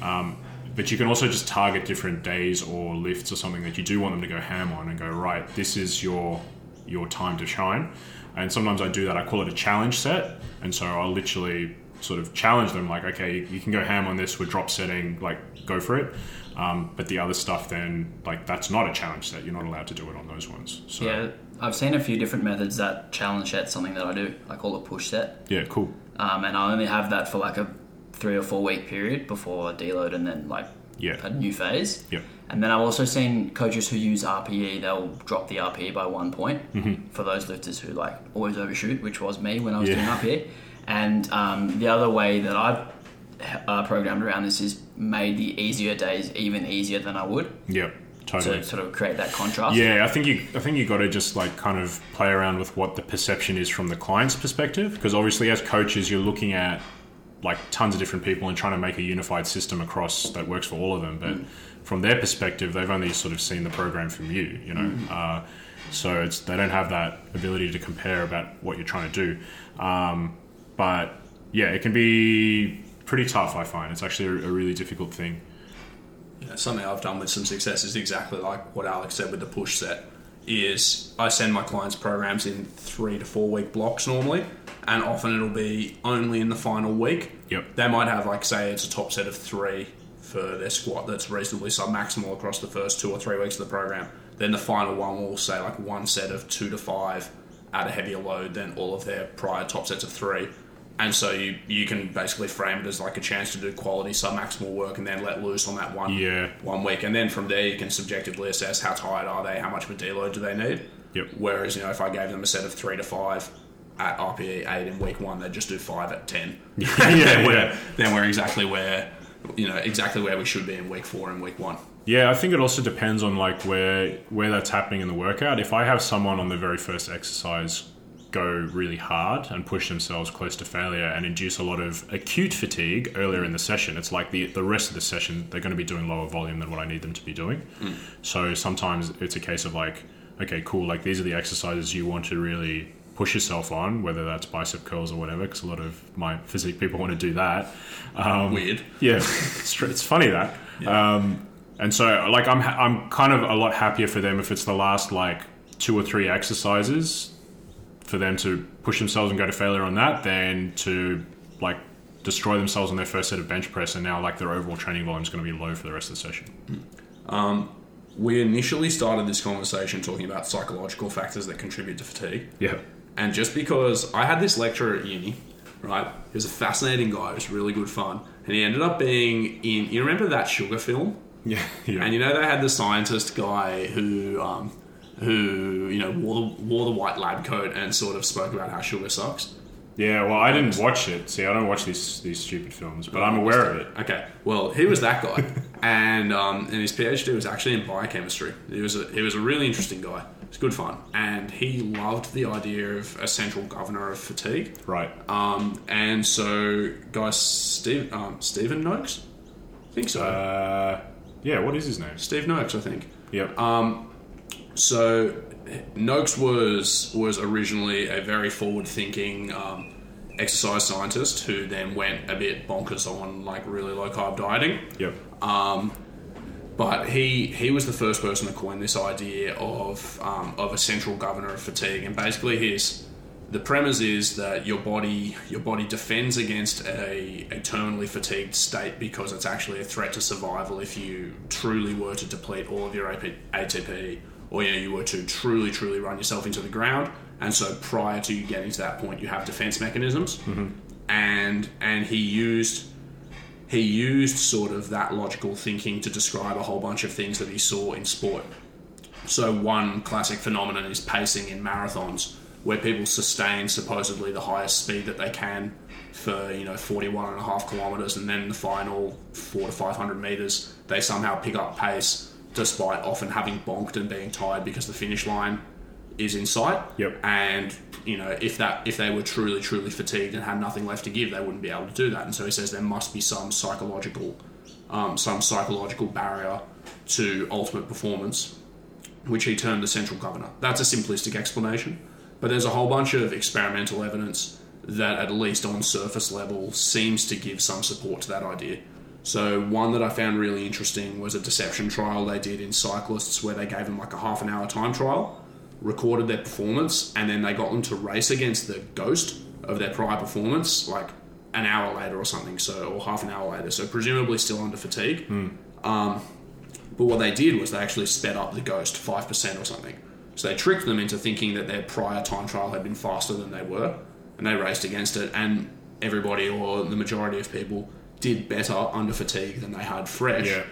Um, but you can also just target different days or lifts or something that you do want them to go ham on and go, right, this is your your time to shine. And sometimes I do that. I call it a challenge set, and so I'll literally sort of challenge them, like, okay, you can go ham on this with drop setting, like, go for it. Um, but the other stuff, then, like, that's not a challenge set. You're not allowed to do it on those ones. So, Yeah, I've seen a few different methods that challenge set something that I do. I call it push set, yeah, cool. um, and I only have that for like a three or four week period before deload, and then like Yeah. a new phase. Yep. And then I've also seen coaches who use RPE. They'll drop the RPE by one point for those lifters who like always overshoot, which was me when I was Yeah. doing RPE. And um, the other way that I've uh, programmed around this is made the easier days even easier than I would Yeah, totally. to sort of create that contrast. Yeah, I think you. I think you got to just like kind of play around with what the perception is from the client's perspective, because obviously as coaches you're looking at like tons of different people and trying to make a unified system across that works for all of them. But from their perspective, they've only sort of seen the program from you. You know, uh, so it's they don't have that ability to compare about what you're trying to do. Um, but yeah, it can be pretty tough. I find it's actually a, a really difficult thing. You know, something I've done with some success is exactly like what Alex said with the push set. Is I send my clients programs in three to four week blocks normally, and often it'll be only in the final week. Yep. They might have like say it's a top set of three for their squat that's reasonably sub maximal across the first two or three weeks of the program. Then the final one will say like one set of two to five at a heavier load than all of their prior top sets of three. And so you, you can basically frame it as like a chance to do quality sub-maximal work and then let loose on that one Yeah. one week. And then from there you can subjectively assess how tired are they, how much of a deload do they need. Yep. Whereas, you know, if I gave them a set of three to five at RPE eight in week one, they'd just do five at ten. Yeah, then, yeah. we're, then we're exactly where you know, exactly where we should be in week four and week one. Yeah, I think it also depends on like where where that's happening in the workout. If I have someone on the very first exercise go really hard and push themselves close to failure and induce a lot of acute fatigue earlier in the session, it's like the the rest of the session they're going to be doing lower volume than what I need them to be doing. So sometimes it's a case of like, okay, cool, like these are the exercises you want to really push yourself on, whether that's bicep curls or whatever, because a lot of my physique people want to do that. Um, Weird. yeah, it's, it's funny that. Um, and so, like, I'm ha- I'm kind of a lot happier for them if it's the last like two or three exercises for them to push themselves and go to failure on that, than to like destroy themselves on their first set of bench press, and now like their overall training volume is going to be low for the rest of the session. We initially started this conversation talking about psychological factors that contribute to fatigue. Yeah, And just because I had this lecturer at uni, right? He was a fascinating guy. It was really good fun. And he ended up being in. You remember that sugar film? yeah, yeah. And you know they had the scientist guy who, um, who you know wore the, wore the white lab coat and sort of spoke about how sugar sucks. yeah, well, I didn't watch it. See, I don't watch these these stupid films, but I'm aware of it. Okay, well he was that guy, and um, and his PhD was actually in biochemistry. He was a, he was a really interesting guy. It was good fun, and he loved the idea of a central governor of fatigue. Right. Um, and so, guy Steve, um, Stephen Noakes, I think so. Uh, yeah. What is his name? Steve Noakes, I think. Yep. So, Noakes was was originally a very forward-thinking um, exercise scientist who then went a bit bonkers on like really low carb dieting. yep. But he he was the first person to coin this idea of um, of a central governor of fatigue, and basically his the premise is that your body your body defends against a, a terminally fatigued state because it's actually a threat to survival if you truly were to deplete all of your AP, ATP or you know you were to truly truly run yourself into the ground. And so prior to you getting to that point, you have defense mechanisms, mm-hmm. and and he used he used sort of that logical thinking to describe a whole bunch of things that he saw in sport. So, one classic phenomenon is pacing in marathons, where people sustain supposedly the highest speed that they can for, you know, 41 and a half kilometers, and then the final four to 500 meters, they somehow pick up pace despite often having bonked and being tired because the finish line is in sight. Yep. And you know, if that if they were truly truly fatigued and had nothing left to give, they wouldn't be able to do that. And so he says there must be some psychological, um, some psychological barrier to ultimate performance, which he termed the central governor. That's a simplistic explanation, but there's a whole bunch of experimental evidence that, at least on surface level, seems to give some support to that idea. So one that I found really interesting was a deception trial they did in cyclists where they gave them like a half an hour time trial recorded their performance, and then they got them to race against the ghost of their prior performance, like an hour later or something, so or half an hour later. So presumably still under fatigue. Um, but what they did was they actually sped up the ghost five percent or something. So they tricked them into thinking that their prior time trial had been faster than they were, and they raced against it. And everybody, or the majority of people, did better under fatigue than they had fresh Yeah.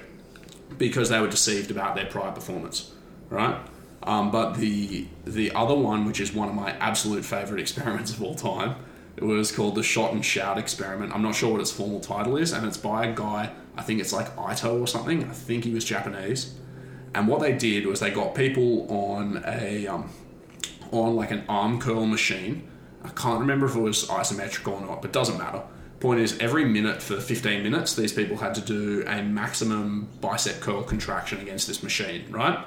because they were deceived about their prior performance, right? Um, but the the other one, which is one of my absolute favorite experiments of all time, it was called the shot and shout experiment. I'm not sure what its formal title is, and it's by a guy. I think it's like Ito or something. I think he was Japanese. And what they did was they got people on a um, on like an arm curl machine. I can't remember if it was isometric or not, but doesn't matter. Point is, every minute for 15 minutes, these people had to do a maximum bicep curl contraction against this machine, right?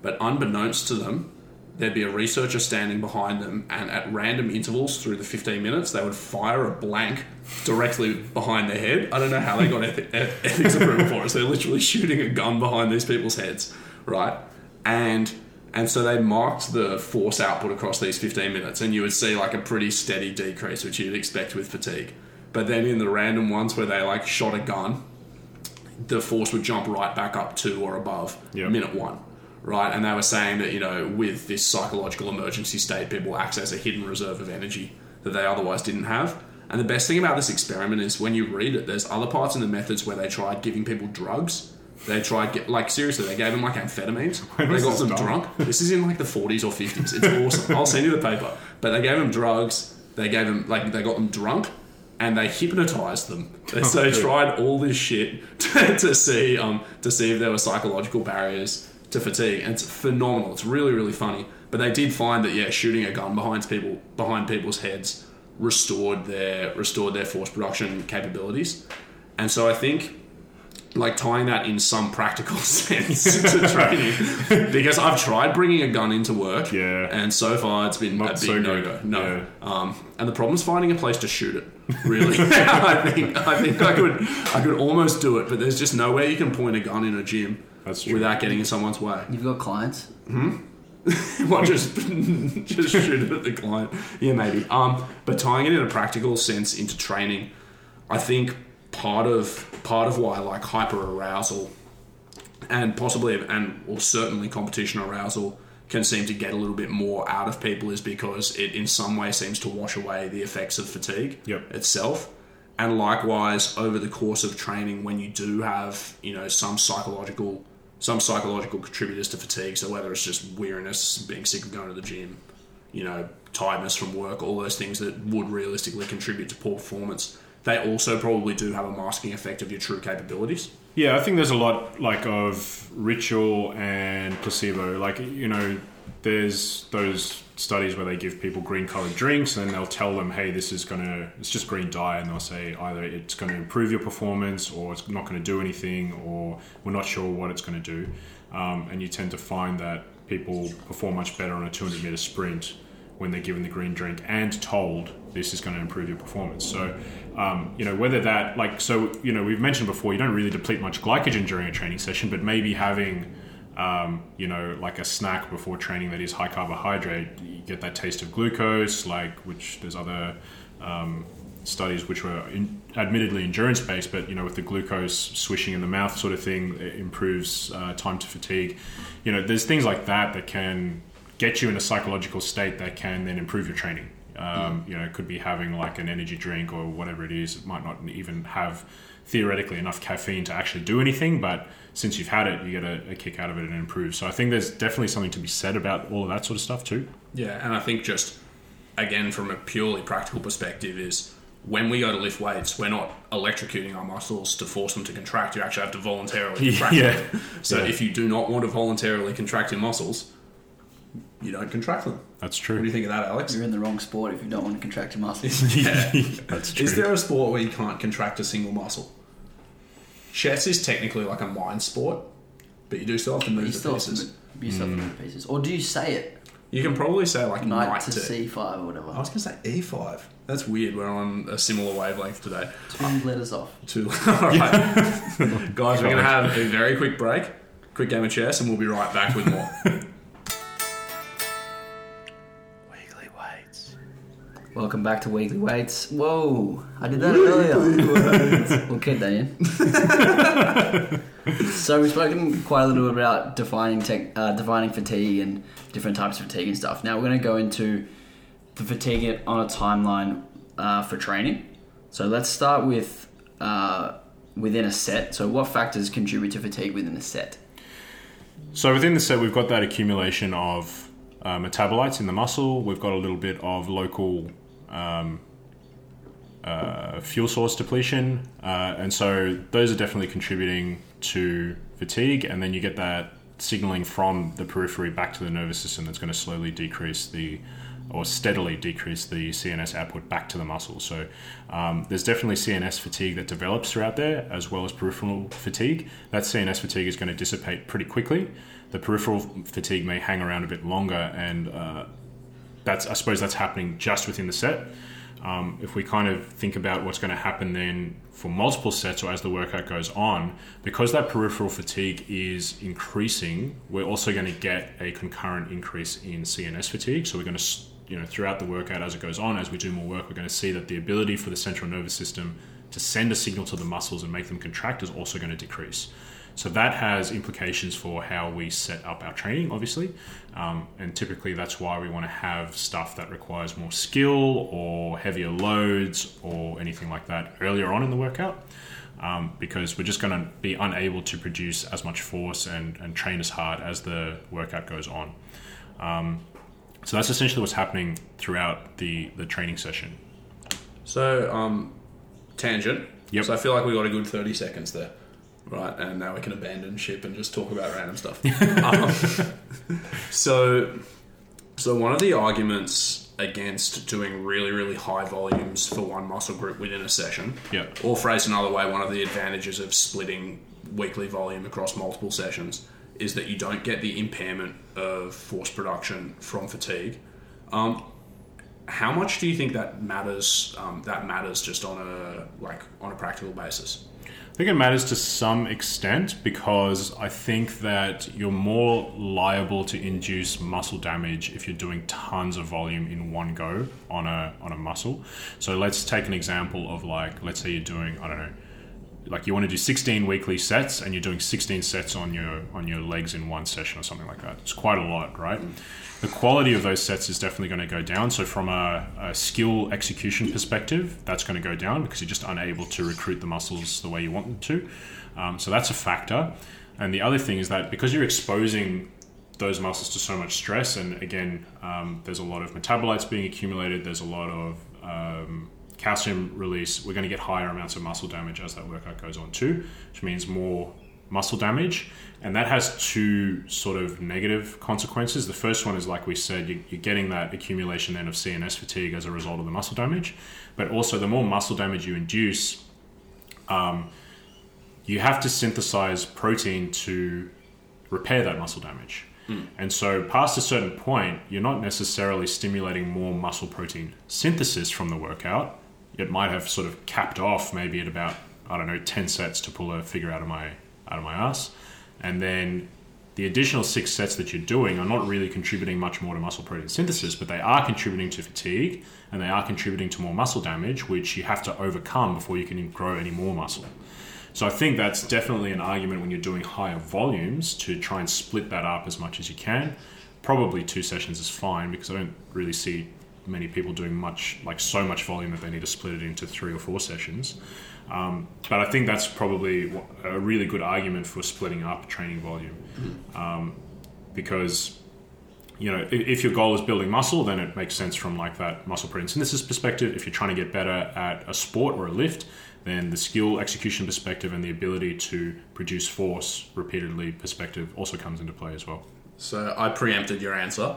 But unbeknownst to them, there'd be a researcher standing behind them, and at random intervals through the 15 minutes, they would fire a blank directly behind their head. I don't know how they got eth- ethics approval for it. So they're literally shooting a gun behind these people's heads, right? And and so they marked the force output across these 15 minutes, and you would see like a pretty steady decrease, which you'd expect with fatigue. But then in the random ones where they like shot a gun, the force would jump right back up to or above Yep. minute one, right? And they were saying that you know with this psychological emergency state, people access a hidden reserve of energy that they otherwise didn't have. And the best thing about this experiment is when you read it, there's other parts in the methods where they tried giving people drugs. They tried get like seriously, they gave them like amphetamines. When they got them done? drunk. This is in like the 40s or 50s. It's awesome. I'll send you the paper. But they gave them drugs. They gave them like they got them drunk, and they hypnotized them. They, so they tried all this shit to, to see um to see if there were psychological barriers to fatigue, and it's phenomenal. It's really really funny. But they did find that yeah, shooting a gun behind people behind people's heads restored their restored their force production capabilities, and so I think like tying that in some practical sense to training because I've tried bringing a gun into work Yeah. and so far it's been Not a big so no good. go no Yeah. um, and the problem's finding a place to shoot it really I think I think I could I could almost do it but there's just nowhere you can point a gun in a gym That's true. without getting in someone's way You've got clients. hmm well, just just shoot it at the client. Yeah, maybe. Um, but tying it in a practical sense into training, I think part of part of why I like hyper arousal and possibly and or certainly competition arousal can seem to get a little bit more out of people is because it in some way seems to wash away the effects of fatigue Yep. itself. And likewise, over the course of training, when you do have you know some psychological some psychological contributors to fatigue, so whether it's just weariness, being sick of going to the gym, you know, tiredness from work, all those things that would realistically contribute to poor performance, they also probably do have a masking effect of your true capabilities. Yeah, I think there's a lot like of ritual and placebo. Like you know, there's those studies where they give people green colored drinks and then they'll tell them, hey, this is gonna it's just green dye, and they'll say either it's going to improve your performance or it's not going to do anything or we're not sure what it's going to do. Um, and you tend to find that people perform much better on a 200 meter sprint when they're given the green drink and told this is going to improve your performance. So, um, you know, whether that, like, so, you know, we've mentioned before, you don't really deplete much glycogen during a training session, but maybe having, um, you know, like a snack before training that is high carbohydrate, you get that taste of glucose, like, which there's other. Um, studies which were in, admittedly endurance based, but you know with the glucose swishing in the mouth sort of thing, it improves uh, time to fatigue. You know, there's things like that that can get you in a psychological state that can then improve your training. Um, You know, it could be having like an energy drink or whatever it is. It might not even have theoretically enough caffeine to actually do anything, but since you've had it, you get a, a kick out of it and improve. So I think there's definitely something to be said about all of that sort of stuff too. Yeah, and I think just again from a purely practical perspective is when we go to lift weights, we're not electrocuting our muscles to force them to contract. You actually have to voluntarily contract Yeah. them. So Yeah. if you do not want to voluntarily contract your muscles, you don't contract them. That's true. What do you think of that, Alex? You're in the wrong sport if you don't want to contract your muscles. yeah. That's true. Is there a sport where you can't contract a single muscle? Chess is technically like a mind sport, but you do still have to you move the still have to pieces. move- you still have to move pieces. Or do you say it? You can probably say like Knight, knight to to C5 or whatever. I was going to say E5. That's weird. We're on a similar wavelength today. Two letters off. Two. All right. Guys, we're going to have a very quick break, quick game of chess, and we'll be right back with more. Welcome back to Weekly Weights. Whoa, I did that earlier. we'll keep that in. so we've spoken quite a little about defining tech, uh, defining fatigue and different types of fatigue and stuff. Now we're going to go into the fatigue on a timeline uh, for training. So let's start with uh, within a set. So what factors contribute to fatigue within a set? So within the set, we've got that accumulation of uh, metabolites in the muscle. We've got a little bit of local um, uh, fuel source depletion, uh, and so those are definitely contributing to fatigue. And then you get that signaling from the periphery back to the nervous system that's going to slowly decrease the or steadily decrease the CNS output back to the muscle. So um, there's definitely CNS fatigue that develops throughout there, as well as peripheral fatigue. That CNS fatigue is going to dissipate pretty quickly. The peripheral fatigue may hang around a bit longer, and uh, that's I suppose that's happening just within the set. Um, if we kind of think about what's going to happen then for multiple sets or as the workout goes on, because that peripheral fatigue is increasing, we're also going to get a concurrent increase in CNS fatigue. So we're going to, you know, throughout the workout as it goes on, as we do more work, we're going to see that the ability for the central nervous system to send a signal to the muscles and make them contract is also going to decrease. So that has implications for how we set up our training, obviously. Um, and typically that's why we want to have stuff that requires more skill or heavier loads or anything like that earlier on in the workout. Um, because we're just going to be unable to produce as much force and, and train as hard as the workout goes on. Um, so that's essentially what's happening throughout the, the training session. So, um, tangent. Yep. So I feel like we got a good 30 seconds there. Right, and now we can abandon ship and just talk about random stuff. um, so, so one of the arguments against doing really, really high volumes for one muscle group within a session, Yeah. or phrased another way, one of the advantages of splitting weekly volume across multiple sessions is that you don't get the impairment of force production from fatigue. Um, how much do you think that matters? Um, that matters just on a like on a practical basis. I think it matters to some extent because I think that you're more liable to induce muscle damage if you're doing tons of volume in one go on a on a muscle. So let's take an example of like let's say you're doing I don't know like you want to do 16 weekly sets and you're doing 16 sets on your on your legs in one session or something like that. It's quite a lot, right? The quality of those sets is definitely going to go down. So from a, a skill execution perspective, that's going to go down because you're just unable to recruit the muscles the way you want them to. Um, so that's a factor. And the other thing is that because you're exposing those muscles to so much stress, and again, um, there's a lot of metabolites being accumulated. There's a lot of um, calcium release. We're going to get higher amounts of muscle damage as that workout goes on too, which means more muscle damage. And that has two sort of negative consequences. The first one is, like we said, you- you're getting that accumulation then of CNS fatigue as a result of the muscle damage. But also, the more muscle damage you induce, um, you have to synthesize protein to repair that muscle damage. And so, past a certain point, you're not necessarily stimulating more muscle protein synthesis from the workout. It might have sort of capped off maybe at about I don't know ten sets to pull a figure out of my out of my ass, and then the additional six sets that you're doing are not really contributing much more to muscle protein synthesis, but they are contributing to fatigue and they are contributing to more muscle damage, which you have to overcome before you can grow any more muscle. So I think that's definitely an argument when you're doing higher volumes to try and split that up as much as you can. Probably two sessions is fine because I don't really see many people doing much, like so much volume that they need to split it into three or four sessions. Um, but I think that's probably a really good argument for splitting up training volume um, because you know, if, your goal is building muscle, then it makes sense from like that muscle protein synthesis perspective. If you're trying to get better at a sport or a lift, then the skill execution perspective and the ability to produce force repeatedly perspective also comes into play as well. So I preempted your answer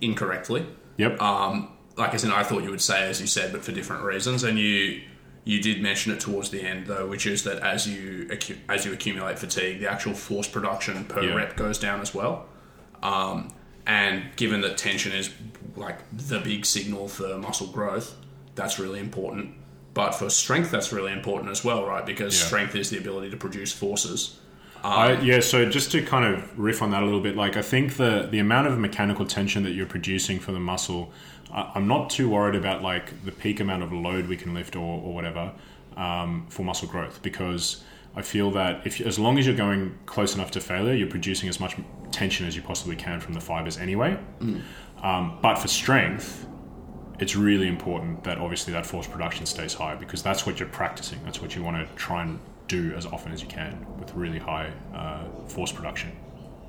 incorrectly. Yep. Um, like I said, I thought you would say as you said, but for different reasons. And you you did mention it towards the end though, which is that as you as you accumulate fatigue, the actual force production per Yeah. rep goes down as well. Um, and given that tension is like the big signal for muscle growth, that's really important. But for strength, that's really important as well, right? Because Yeah. strength is the ability to produce forces. I, yeah, so just to kind of riff on that a little bit, like I think the the amount of mechanical tension that you're producing for the muscle I'm not too worried about like the peak amount of load we can lift or, or whatever um, for muscle growth because I feel that if as long as you're going close enough to failure, you're producing as much tension as you possibly can from the fibers anyway. Um, but for strength, it's really important that obviously that force production stays high because that's what you're practicing. That's what you want to try and do as often as you can with really high uh, force production.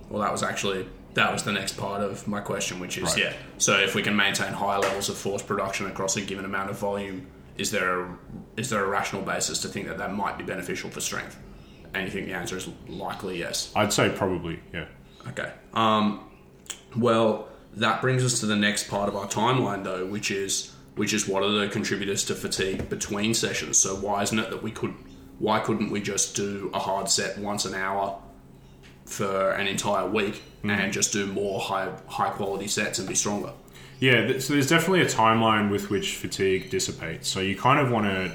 Well, that was actually that was the next part of my question, which is Right. yeah. So if we can maintain high levels of force production across a given amount of volume, is there a, is there a rational basis to think that that might be beneficial for strength? And you think the answer is likely yes. I'd say probably, yeah. Okay. Um, well, that brings us to the next part of our timeline, though, which is which is what are the contributors to fatigue between sessions? So why isn't it that we could? Why couldn't we just do a hard set once an hour for an entire week and just do more high high quality sets and be stronger? Yeah, so there's definitely a timeline with which fatigue dissipates. So you kind of want to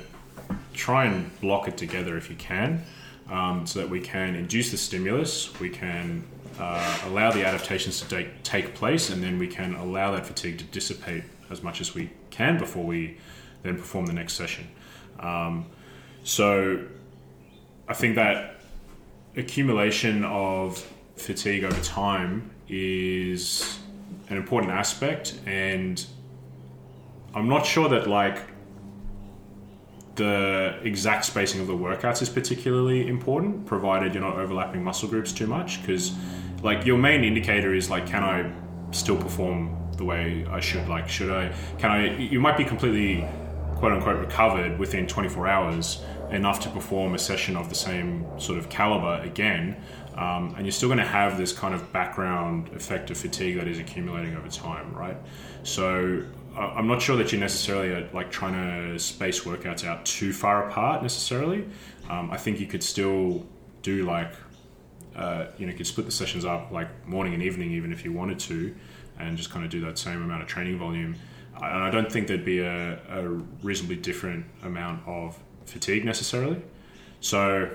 try and block it together if you can, um, so that we can induce the stimulus, we can uh, allow the adaptations to take, take place, and then we can allow that fatigue to dissipate as much as we can before we then perform the next session. Um, so I think that accumulation of fatigue over time is an important aspect and I'm not sure that like the exact spacing of the workouts is particularly important provided you're not overlapping muscle groups too much because like your main indicator is like can I still perform the way I should? Like should I can I you might be completely quote unquote recovered within 24 hours enough to perform a session of the same sort of caliber again um, and you're still going to have this kind of background effect of fatigue that is accumulating over time right so i'm not sure that you're necessarily uh, like trying to space workouts out too far apart necessarily um, i think you could still do like uh, you know, you could split the sessions up like morning and evening, even if you wanted to, and just kind of do that same amount of training volume. I- I don't think there'd be a, a reasonably different amount of fatigue necessarily. So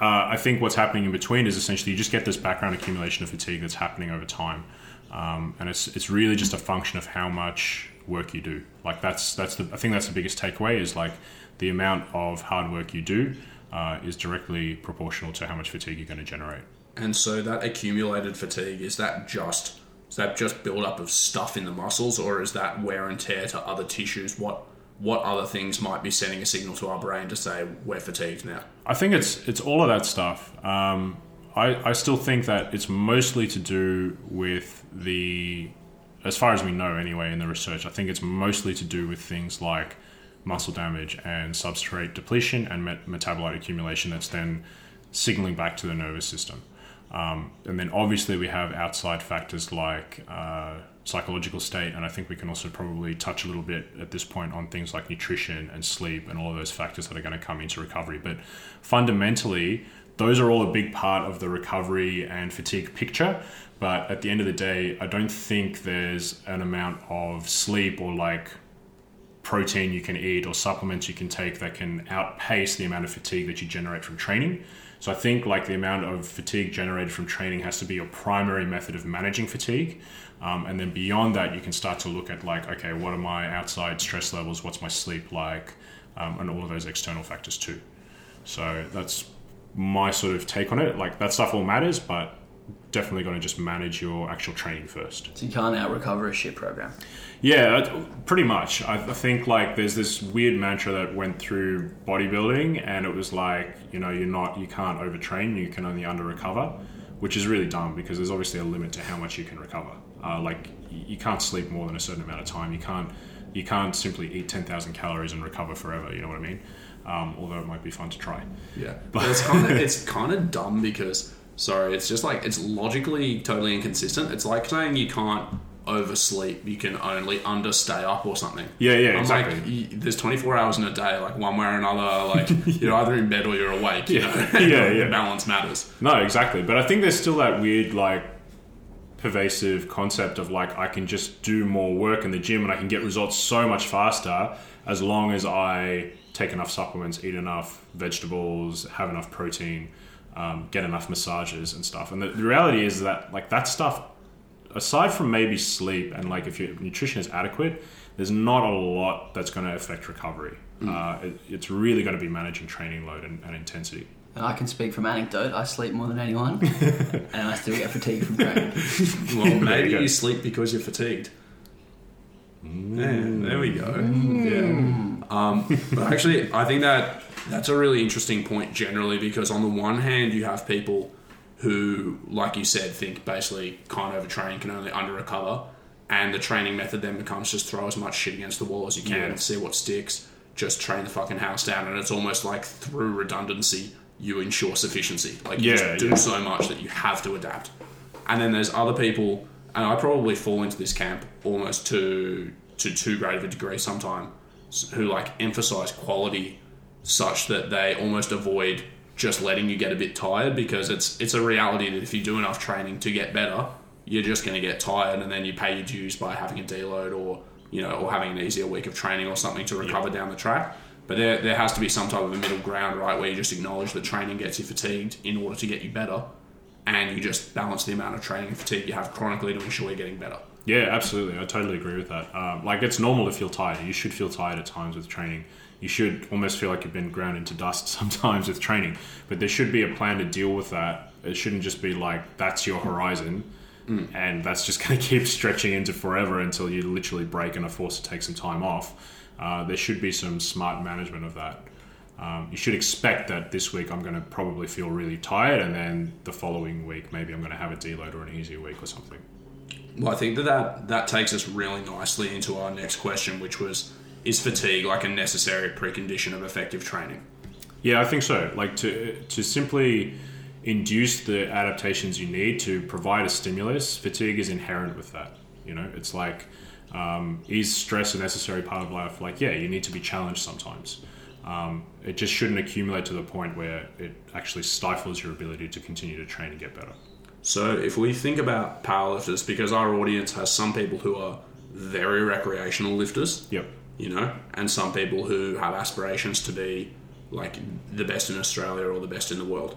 uh, I think what's happening in between is essentially you just get this background accumulation of fatigue that's happening over time, um, and it's it's really just a function of how much work you do. Like that's that's the I think that's the biggest takeaway is like the amount of hard work you do uh, is directly proportional to how much fatigue you're going to generate. And so that accumulated fatigue is that just is that just build up of stuff in the muscles, or is that wear and tear to other tissues? What what other things might be sending a signal to our brain to say we're fatigued now? I think it's it's all of that stuff. Um, I I still think that it's mostly to do with the, as far as we know anyway in the research. I think it's mostly to do with things like muscle damage and substrate depletion and met- metabolite accumulation that's then signaling back to the nervous system. Um, and then obviously we have outside factors like uh, psychological state, and I think we can also probably touch a little bit at this point on things like nutrition and sleep and all of those factors that are going to come into recovery. But fundamentally, those are all a big part of the recovery and fatigue picture. But at the end of the day, I don't think there's an amount of sleep or like protein you can eat or supplements you can take that can outpace the amount of fatigue that you generate from training. So I think like the amount of fatigue generated from training has to be your primary method of managing fatigue. Um, and then beyond that, you can start to look at like, okay, what are my outside stress levels? What's my sleep like? Um, and all of those external factors too. So that's my sort of take on it. Like that stuff all matters, but definitely going to just manage your actual training first. So you can't out recover a shit program. Yeah, uh, pretty much. I, I think like there's this weird mantra that went through bodybuilding, and it was like, you know, you're not, you can't overtrain, you can only under recover, which is really dumb because there's obviously a limit to how much you can recover. Uh, like you can't sleep more than a certain amount of time. You can't, you can't simply eat 10,000 calories and recover forever. You know what I mean? Um, although it might be fun to try. Yeah, but it's kind of it's kind of dumb because sorry, it's just like it's logically totally inconsistent. It's like saying you can't oversleep, you can only understay up or something. Yeah, yeah, I'm exactly. like, there's 24 hours in a day, like one way or another. Like you're either in bed or you're awake. You know, Yeah, yeah. balance matters. No, exactly. But I think there's still that weird, like, pervasive concept of like I can just do more work in the gym and I can get results so much faster as long as I take enough supplements, eat enough vegetables, have enough protein, um, get enough massages and stuff. And the, the reality is that like that stuff aside from maybe sleep and like if your nutrition is adequate, there's not a lot that's going to affect recovery. Uh, it, it's really going to be managing training load and, and intensity. And I can speak from anecdote. I sleep more than anyone, and I still get fatigued from training. Well, maybe you you sleep because you're fatigued. Mm. Yeah, there we go. Yeah. Um, but actually, I think that that's a really interesting point generally because on the one hand, you have people who, like you said, think basically kind of overtraining can only under recover, and the training method then becomes just throw as much shit against the wall as you can Yeah. and see what sticks. Just train the fucking house down, and it's almost like through redundancy, you ensure sufficiency. Like you Yeah, just do yeah. so much that you have to adapt. And then there's other people, and I probably fall into this camp almost to to too great of a degree sometimes, who like emphasize quality such that they almost avoid just letting you get a bit tired because it's it's a reality that if you do enough training to get better, you're just going to get tired and then you pay your dues by having a deload or you know or having an easier week of training or something to recover down the track. But there, there has to be some type of a middle ground, right, where you just acknowledge that training gets you fatigued in order to get you better, and you just balance the amount of training and fatigue you have chronically to ensure you're getting better. Yeah, absolutely. I totally agree with that. Um, like, it's normal to feel tired. You should feel tired at times with training. You should almost feel like you've been ground into dust sometimes with training. But there should be a plan to deal with that. It shouldn't just be like, that's your horizon. And that's just going to keep stretching into forever until you literally break and are forced to take some time off. Uh, there should be some smart management of that. Um, you should expect that this week I'm going to probably feel really tired, and then the following week maybe I'm going to have a deload or an easier week or something. Well, I think that, that that takes us really nicely into our next question, which was is fatigue like a necessary precondition of effective training? Yeah, I think so. Like to to simply induce the adaptations you need to provide a stimulus, fatigue is inherent with that. You know, it's like um, is stress a necessary part of life? Like, yeah, you need to be challenged sometimes. Um, it just shouldn't accumulate to the point where it actually stifles your ability to continue to train and get better. So, if we think about powerlifters, because our audience has some people who are very recreational lifters, Yep. you know, and some people who have aspirations to be like the best in Australia or the best in the world.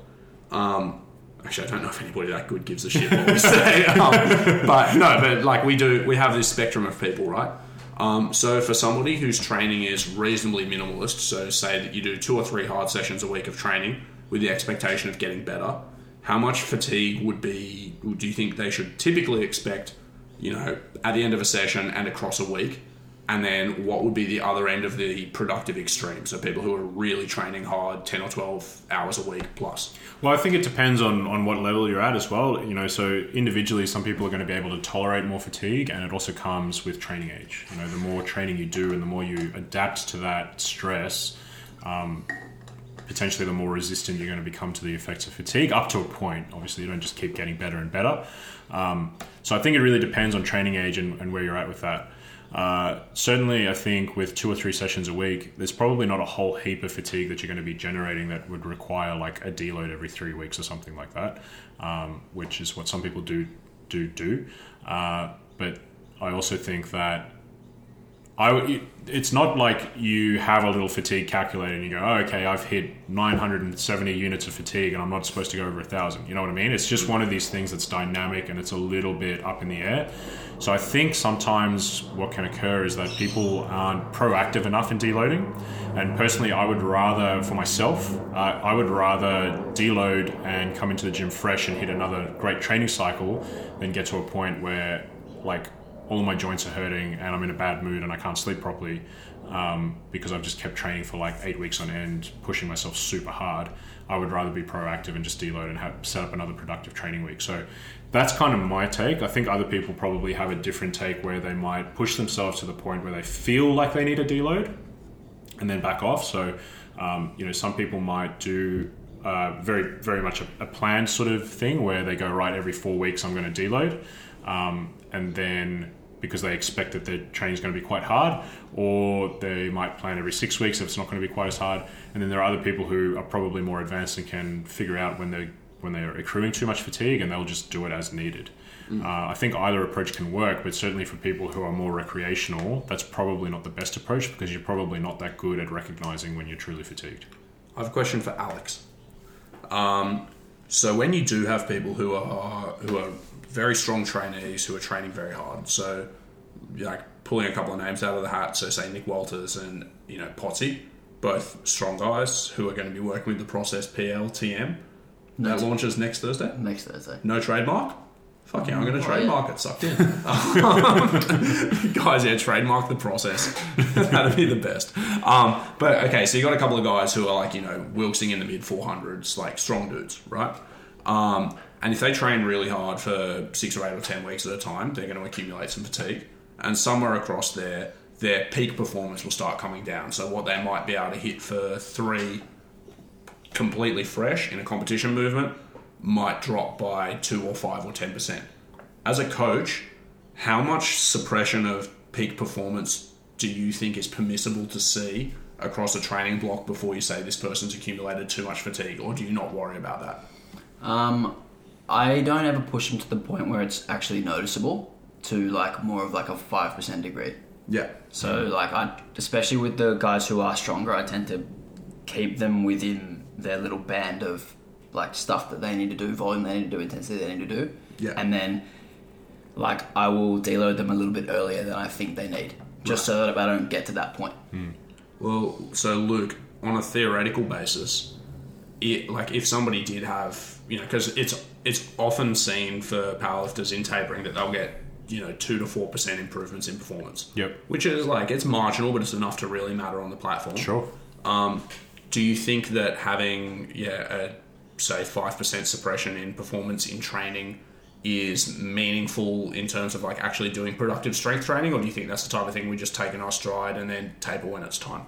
Um, actually, I don't know if anybody that good gives a shit what we say, um, but no, but like we do, we have this spectrum of people, right? Um, so for somebody whose training is reasonably minimalist, so say that you do two or three hard sessions a week of training with the expectation of getting better, how much fatigue would be? Do you think they should typically expect? You know, at the end of a session and across a week, and then what would be the other end of the productive extreme? So people who are really training hard, ten or twelve hours a week plus. Well, I think it depends on, on what level you're at as well. You know, so individually, some people are going to be able to tolerate more fatigue, and it also comes with training age. You know, the more training you do and the more you adapt to that stress, um, potentially the more resistant you're going to become to the effects of fatigue up to a point. Obviously, you don't just keep getting better and better. Um, so I think it really depends on training age and, and where you're at with that. Uh, certainly, I think with two or three sessions a week, there's probably not a whole heap of fatigue that you're going to be generating that would require like a deload every three weeks or something like that, um, which is what some people do do do. Uh, but I also think that I it's not like you have a little fatigue calculator and you go, oh, okay, I've hit 970 units of fatigue and I'm not supposed to go over a thousand. You know what I mean? It's just one of these things that's dynamic and it's a little bit up in the air. So I think sometimes what can occur is that people aren't proactive enough in deloading. And personally, I would rather, for myself, uh, I would rather deload and come into the gym fresh and hit another great training cycle than get to a point where, like, all my joints are hurting and I'm in a bad mood and I can't sleep properly um, because I've just kept training for like eight weeks on end, pushing myself super hard. I would rather be proactive and just deload and have, set up another productive training week. So that's kind of my take. I think other people probably have a different take where they might push themselves to the point where they feel like they need a deload and then back off. So, um, you know, some people might do uh, very, very much a, a planned sort of thing where they go, right, every four weeks I'm going to deload. Um, and then because they expect that their training is going to be quite hard, or they might plan every six weeks if it's not going to be quite as hard. And then there are other people who are probably more advanced and can figure out when they when they're accruing too much fatigue, and they'll just do it as needed. Uh, I think either approach can work, but certainly for people who are more recreational, that's probably not the best approach because you're probably not that good at recognizing when you're truly fatigued. I have a question for Alex. Um, so when you do have people who are who are very strong trainees who are training very hard. So, like pulling a couple of names out of the hat. So, say Nick Walters and you know Potsy, both strong guys who are going to be working with the process PLTM. That launches next Thursday. Next Thursday. No trademark. Fuck yeah, I'm going to Oh, trademark it. Sucked in. guys, yeah, trademark the process. That'd be the best. Um, but okay, so you got a couple of guys who are like, you know, wilksing in the mid 400s, like strong dudes, right? Um, and if they train really hard for six or eight or 10 weeks at a time, they're going to accumulate some fatigue. And somewhere across there, their peak performance will start coming down. So what they might be able to hit for three completely fresh in a competition movement might drop by two or five or ten percent. As a coach, how much suppression of peak performance do you think is permissible to see across a training block before you say this person's accumulated too much fatigue, or do you not worry about that? Um, I don't ever push them to the point where it's actually noticeable to like more of like a five percent degree. Yeah. So like I, especially with the guys who are stronger, I tend to keep them within their little band of like stuff that they need to do, volume they need to do, intensity they need to do. Yeah. And then like I will deload them a little bit earlier than I think they need, just so that I don't get to that point. Hmm. Well, so Luke, on a theoretical basis, it like if somebody did have, you know, because it's it's often seen for powerlifters in tapering that they'll get, you know, two to four percent improvements in performance. Yep. Which is like it's marginal, but it's enough to really matter on the platform. Sure. Um, do you think that having yeah, a say five percent suppression in performance in training is meaningful in terms of like actually doing productive strength training, or do you think that's the type of thing we just take in our stride and then taper when it's time?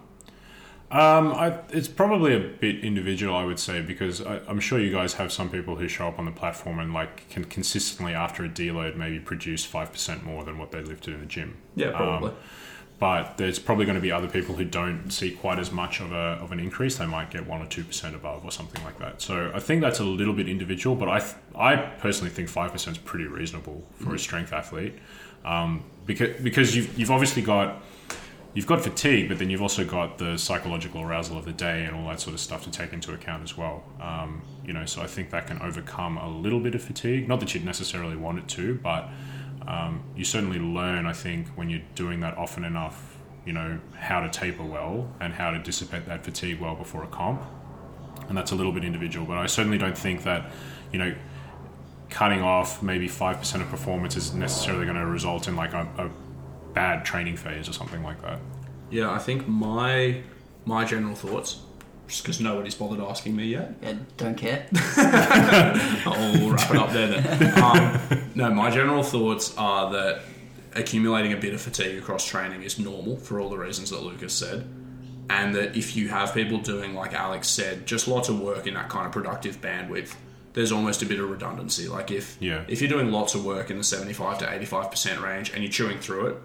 Um, I, it's probably a bit individual, I would say, because I, I'm sure you guys have some people who show up on the platform and like can consistently after a deload maybe produce five percent more than what they lifted in the gym. Yeah, probably. Um, but there's probably going to be other people who don't see quite as much of a of an increase. They might get one or two percent above or something like that. So I think that's a little bit individual. But I th- I personally think five percent is pretty reasonable for a strength athlete, um, because because you've you've obviously got you've got fatigue, but then you've also got the psychological arousal of the day and all that sort of stuff to take into account as well. Um, you know, so I think that can overcome a little bit of fatigue. Not that you'd necessarily want it to, but um, you certainly learn, I think, when you're doing that often enough, you know, how to taper well and how to dissipate that fatigue well before a comp. And that's a little bit individual, but I certainly don't think that, you know, cutting off maybe 5% of performance is necessarily going to result in like a, a bad training phase or something like that. Yeah, I think my my general thoughts, just because nobody's bothered asking me yet, Yeah, don't care. I'll wrap it up there then. Um, no, my general thoughts are that accumulating a bit of fatigue across training is normal for all the reasons that Lucas said. And that if you have people doing, like Alex said, just lots of work in that kind of productive bandwidth, there's almost a bit of redundancy. Like if Yeah. if you're doing lots of work in the 75 to 85% range and you're chewing through it,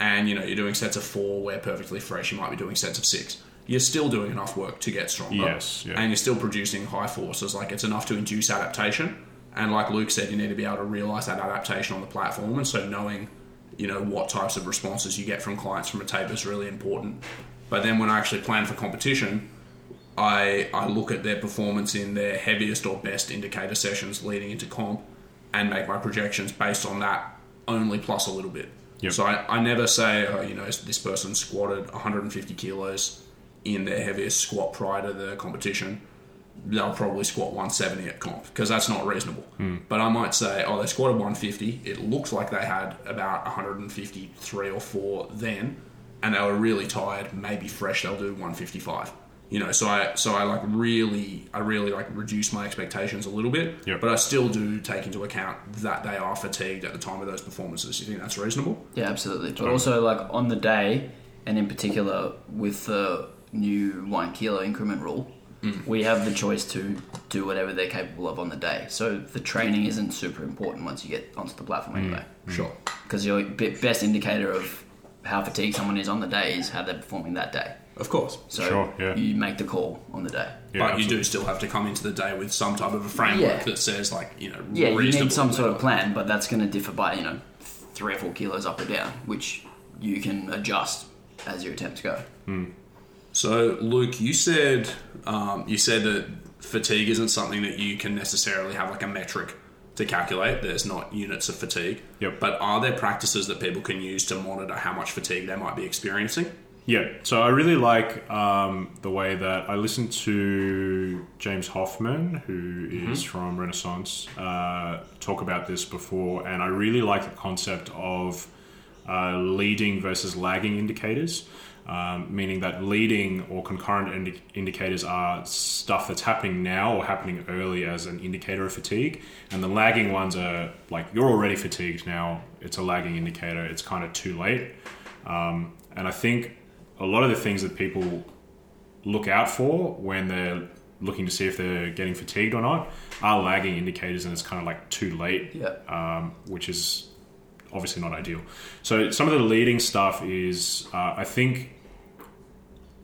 and you know you're doing sets of four where perfectly fresh, you might be doing sets of six. You're still doing enough work to get stronger. Yes, yeah. And you're still producing high forces. Like it's enough to induce adaptation. And like Luke said, you need to be able to realize that adaptation on the platform. And so knowing, you know, what types of responses you get from clients from a tape is really important. But then when I actually plan for competition, I I look at their performance in their heaviest or best indicator sessions leading into comp and make my projections based on that only plus a little bit. Yep. So I, I never say, oh, you know, this person squatted 150 kilos in their heaviest squat prior to the competition. They'll probably squat 170 at comp because that's not reasonable. Hmm. But I might say, oh, they squatted 150. It looks like they had about 153 or 4 then, and they were really tired. Maybe fresh, they'll do 155. You know, so I so I like really I really like reduce my expectations a little bit, Yep. but I still do take into account that they are fatigued at the time of those performances. You think that's reasonable? Yeah, absolutely. But also, like on the day, and in particular with the new one kilo increment rule, hmm. we have the choice to do whatever they're capable of on the day. So the training isn't super important once you get onto the platform hmm. anyway, hmm. Sure. because your best indicator of how fatigued someone is on the day is how they're performing that day. Of course. So Sure, yeah. you make the call on the day. Yeah, but you do still have to come into the day with some type of a framework Yeah. that says, like, you know, Yeah, you need some sort of plan, but that's going to differ by you know three or four kilos up or down, which you can adjust as your attempts go. So, Luke, you said um, you said that fatigue isn't something that you can necessarily have like a metric to calculate. There's not units of fatigue. Yep. But are there practices that people can use to monitor how much fatigue they might be experiencing? Yeah, so I really like um, the way that I listened to James Hoffmann, who is from Renaissance, uh, talk about this before, and I really like the concept of uh, leading versus lagging indicators. Um, meaning that leading or concurrent indi- indicators are stuff that's happening now or happening early as an indicator of fatigue, and the lagging ones are like you're already fatigued now. It's a lagging indicator. It's kind of too late, um, and I think a lot of the things that people look out for when they're looking to see if they're getting fatigued or not are lagging indicators, and it's kind of like too late Yeah. um, which is obviously not ideal. So some of the leading stuff is, uh, I think,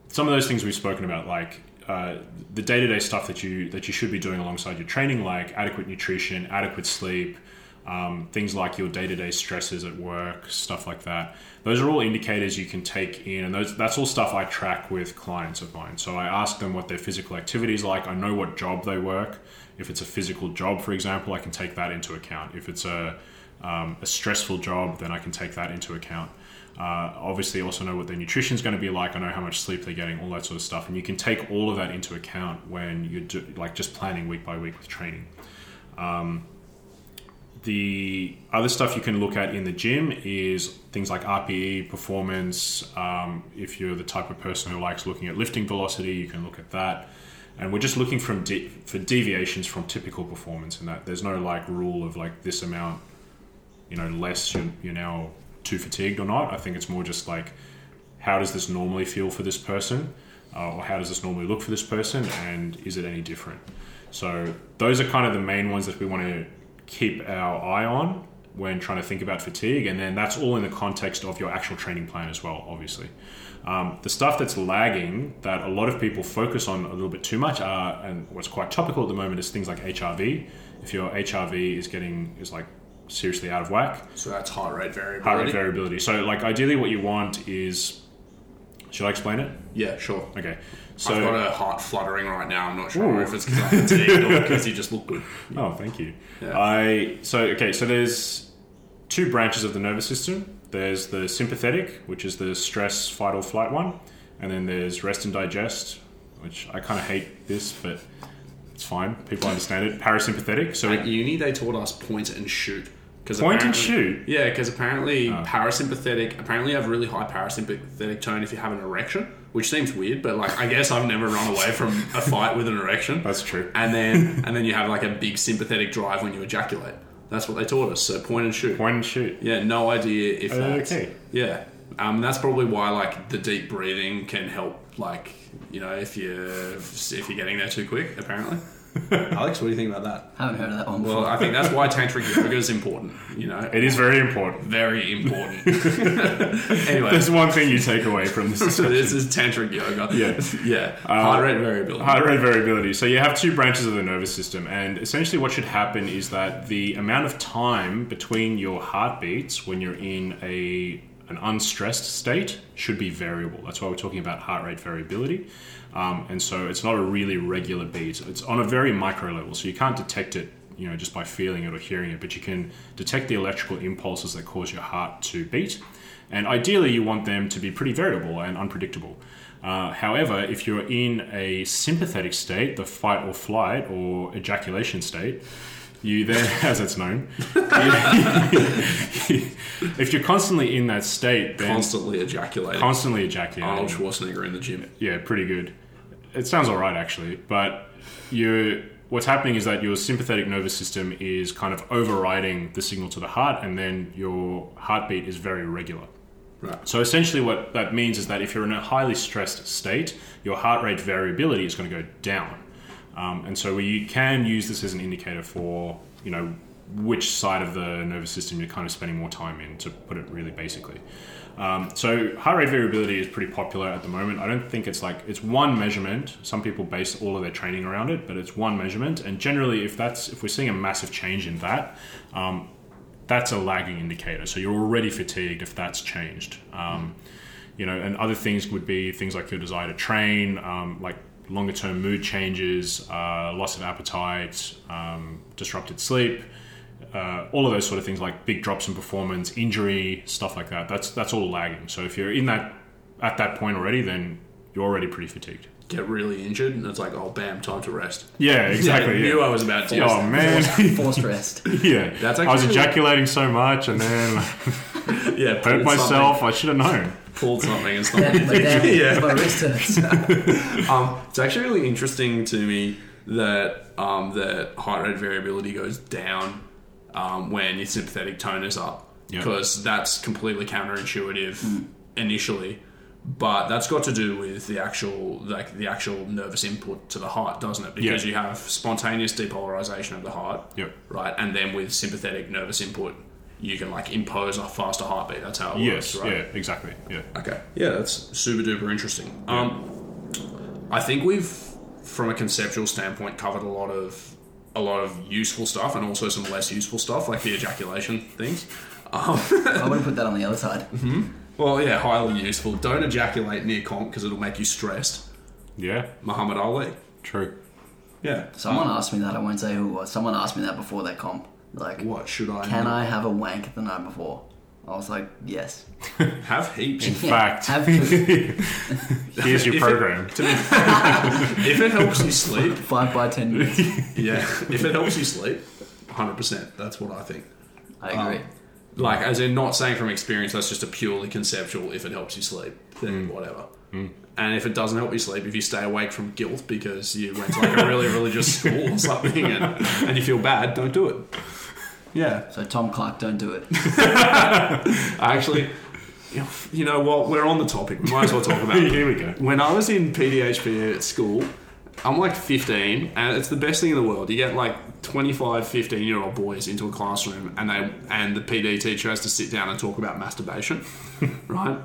some of those things we've spoken about, like uh, the day-to-day stuff that you that you should be doing alongside your training, like adequate nutrition, adequate sleep, um, things like your day-to-day stresses at work, stuff like that. Those are all indicators you can take in, and those that's all stuff I track with clients of mine. So I ask them what their physical activity is like. I know what job they work. If it's a physical job, for example, I can take that into account. If it's a um, a stressful job, then I can take that into account. Uh, obviously, also know what their nutrition is going to be like. I know how much sleep they're getting, all that sort of stuff, and you can take all of that into account when you're do, like just planning week by week with training. Um, the other stuff you can look at in the gym is things like RPE, performance. Um, if you're the type of person who likes looking at lifting velocity, you can look at that. And we're just looking from de- for deviations from typical performance in that there's no like rule of like this amount, you know, less you're, you're now too fatigued or not. I think it's more just like how does this normally feel for this person, uh, or how does this normally look for this person, and is it any different? So those are kind of the main ones that we want to keep our eye on when trying to think about fatigue, and then that's all in the context of your actual training plan as well, obviously. Um, the stuff that's lagging that a lot of people focus on a little bit too much are, and what's quite topical at the moment is things like HRV. If your HRV is getting is like seriously out of whack, So that's heart rate variability. heart rate variability. So like ideally, what you want is, should I explain it? Yeah, sure. Okay, so I've got a heart fluttering right now. I'm not sure Ooh. if it's because I'm fatigued or because you just look good. Oh, thank you. Yeah. I so okay. So there's two branches of the nervous system. There's the sympathetic, which is the stress, fight or flight one, and then there's rest and digest, which I kind of hate this, but it's fine. People understand it. Parasympathetic. So At uni, they taught us point and shoot. Cause Point and shoot? Yeah, because apparently oh. parasympathetic. Apparently, you have really high parasympathetic tone if you have an erection, which seems weird. But like, I guess I've never run away from a fight with an erection. that's true. and then and then you have like a big sympathetic drive when you ejaculate. That's what they taught us. So point and shoot. Point and shoot. Yeah, no idea if that's Okay. Yeah, um, that's probably why like the deep breathing can help. Like you know, if you if you're getting there too quick, apparently. Alex, what do you think about that? haven't heard of that one before. Well, I think that's why tantric yoga is important. You know, It is very important. very important. anyway, There's one thing you take away from this. so this is tantric yoga. Yeah. yeah. Heart rate variability. Heart rate variability. So you have two branches of the nervous system, and essentially what should happen is that the amount of time between your heartbeats when you're in a an unstressed state should be variable. That's why we're talking about heart rate variability. Um, and so it's not a really regular beat. It's on a very micro level, so you can't detect it, you know, just by feeling it or hearing it. But you can detect the electrical impulses that cause your heart to beat. And ideally, you want them to be pretty variable and unpredictable. Uh, however, if you're in a sympathetic state, the fight or flight or ejaculation state, you then, as it's known, if you're constantly in that state, then Constantly ejaculating. constantly ejaculating, Arnold Schwarzenegger in the gym. yeah, pretty good. It sounds all right actually, but you what's happening is that your sympathetic nervous system is kind of overriding the signal to the heart, and then your heartbeat is very regular. Right. So essentially, what that means is that if you're in a highly stressed state, your heart rate variability is going to go down, um, and so we can use this as an indicator for you know which side of the nervous system you're kind of spending more time in, to put it really basically. Um, so heart rate variability is pretty popular at the moment. I don't think it's like it's one measurement. Some people base all of their training around it, but it's one measurement. And generally, if that's if we're seeing a massive change in that, um, that's a lagging indicator. So you're already fatigued if that's changed. Um, you know, and other things would be things like your desire to train, um, like longer term mood changes, uh, loss of appetite, um, disrupted sleep. Uh, all of those sort of things like big drops in performance, injury, stuff like that. That's that's all lagging. So if you're in that at that point already, then you're already pretty fatigued. Get really injured, and it's like, oh, bam, time to rest. Yeah, exactly. Yeah, Yeah, knew I was about to. Oh man, Forced rest. yeah. That's I was ejaculating so much, and then yeah, hurt pulled myself. I should have known. something- Pulled something. It's Yeah, not. but damn, Yeah. my wrist hurts. Um, it's actually really interesting to me that um, that heart rate variability goes down um, when your sympathetic tone is up Yeah. because that's completely counterintuitive initially. But that's got to do with the actual like the actual nervous input to the heart, doesn't it? Because Yeah. you have spontaneous depolarization of the heart, Yep. right? And then with sympathetic nervous input, you can like impose a faster heartbeat. That's how it Yes. works, right? Yeah. Exactly. Yeah. Okay. Yeah, that's super duper interesting. Um, I think we've, from a conceptual standpoint, covered a lot of a lot of useful stuff and also some less useful stuff, like the ejaculation things. Um, I would put that on the other side. well, yeah, highly useful. Don't ejaculate near comp because it'll make you stressed. Yeah. Muhammad Ali. True. Yeah. Someone asked me that. I won't say who it was. Someone asked me that before their comp. Like, What should I? can do? I have a wank the night before? I was like, yes. have heaps? In fact, have to. here's your If it- program. To be- if it helps you sleep, Five by ten minutes. yeah. If it helps you sleep, hundred percent. That's what I think. I agree. Um, like, as in, not saying from experience, that's just a purely conceptual. If it helps you sleep, then hmm. whatever. Hmm. And if it doesn't help you sleep, if you stay awake from guilt because you went to like a really religious school or something and, and you feel bad, don't do it. Yeah. So Tom Clark, don't do it. Actually, you know- you know what? We're on the topic. We might as well talk about it. Here we go. When I was in PDHP at school, I'm like 15, and it's the best thing in the world. You get like 25, 15 year old boys into a classroom, and they and the PD teacher has to sit down and talk about masturbation, right?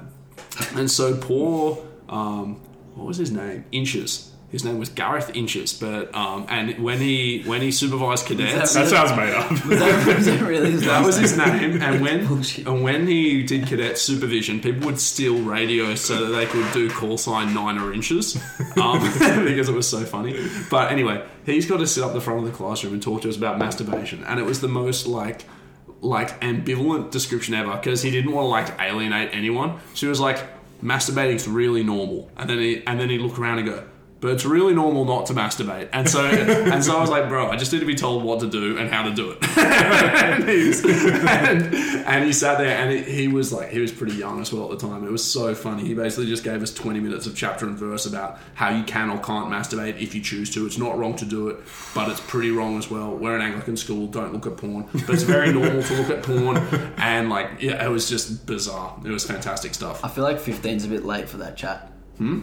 And so poor, um, what was his name? Inches. His name was Gareth Inches, but um, and when he when he supervised cadets, That sounds made up. Was that, was that really his that was name? his name, and when and when he did cadet supervision, people would steal radios so that they could do call sign nine or inches, um, because it was so funny. But anyway, he's got to sit up the front of the classroom and talk to us about masturbation, and it was the most like like ambivalent description ever because he didn't want to like alienate anyone. She was like, masturbating's really normal, and then he and then he look around and go. But it's really normal not to masturbate, and so and so I was like, bro, I just need to be told what to do and how to do it. and, he's, and, and he sat there, and he, he was like, he was pretty young as well at the time. It was so funny. He basically just gave us twenty minutes of chapter and verse about how you can or can't masturbate if you choose to. It's not wrong to do it, but it's pretty wrong as well. We're an Anglican school, don't look at porn, but it's very normal to look at porn, and like, yeah, it was just bizarre. It was fantastic stuff. I feel like 15's a bit late for that chat. Hmm?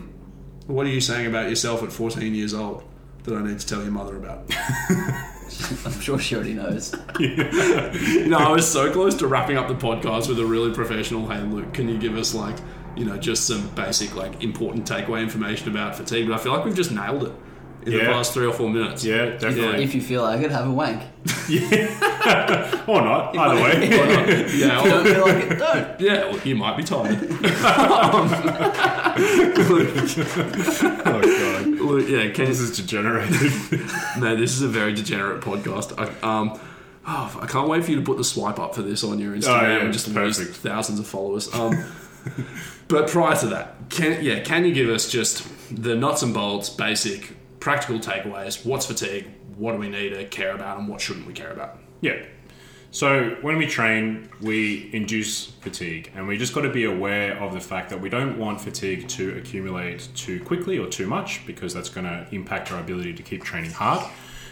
What are you saying about yourself at 14 years old that I need to tell your mother about? I'm sure she already knows. you know, I was so close to wrapping up the podcast with a really professional, hey, Luke, can you give us, like, you know, just some basic, like, important takeaway information about fatigue? But I feel like we've just nailed it in the Yeah. past three or four minutes. Yeah, definitely. If you feel like it, have a wank. Yeah, or not. Either way. Yeah, If you don't feel like it, don't. yeah, well, you might be tired. oh god, Luke, yeah, can this is degenerated. No, this is a very degenerate podcast. I, um, oh, I can't wait for you to put the swipe up for this on your Instagram Oh, yeah, and just lose thousands of followers. Um, but prior to that, can yeah, can you give us just the nuts and bolts, basic, practical takeaways? What's fatigue? What do we need to care about, and what shouldn't we care about? Yeah. So when we train, we induce fatigue, and we just got to be aware of the fact that we don't want fatigue to accumulate too quickly or too much because that's going to impact our ability to keep training hard.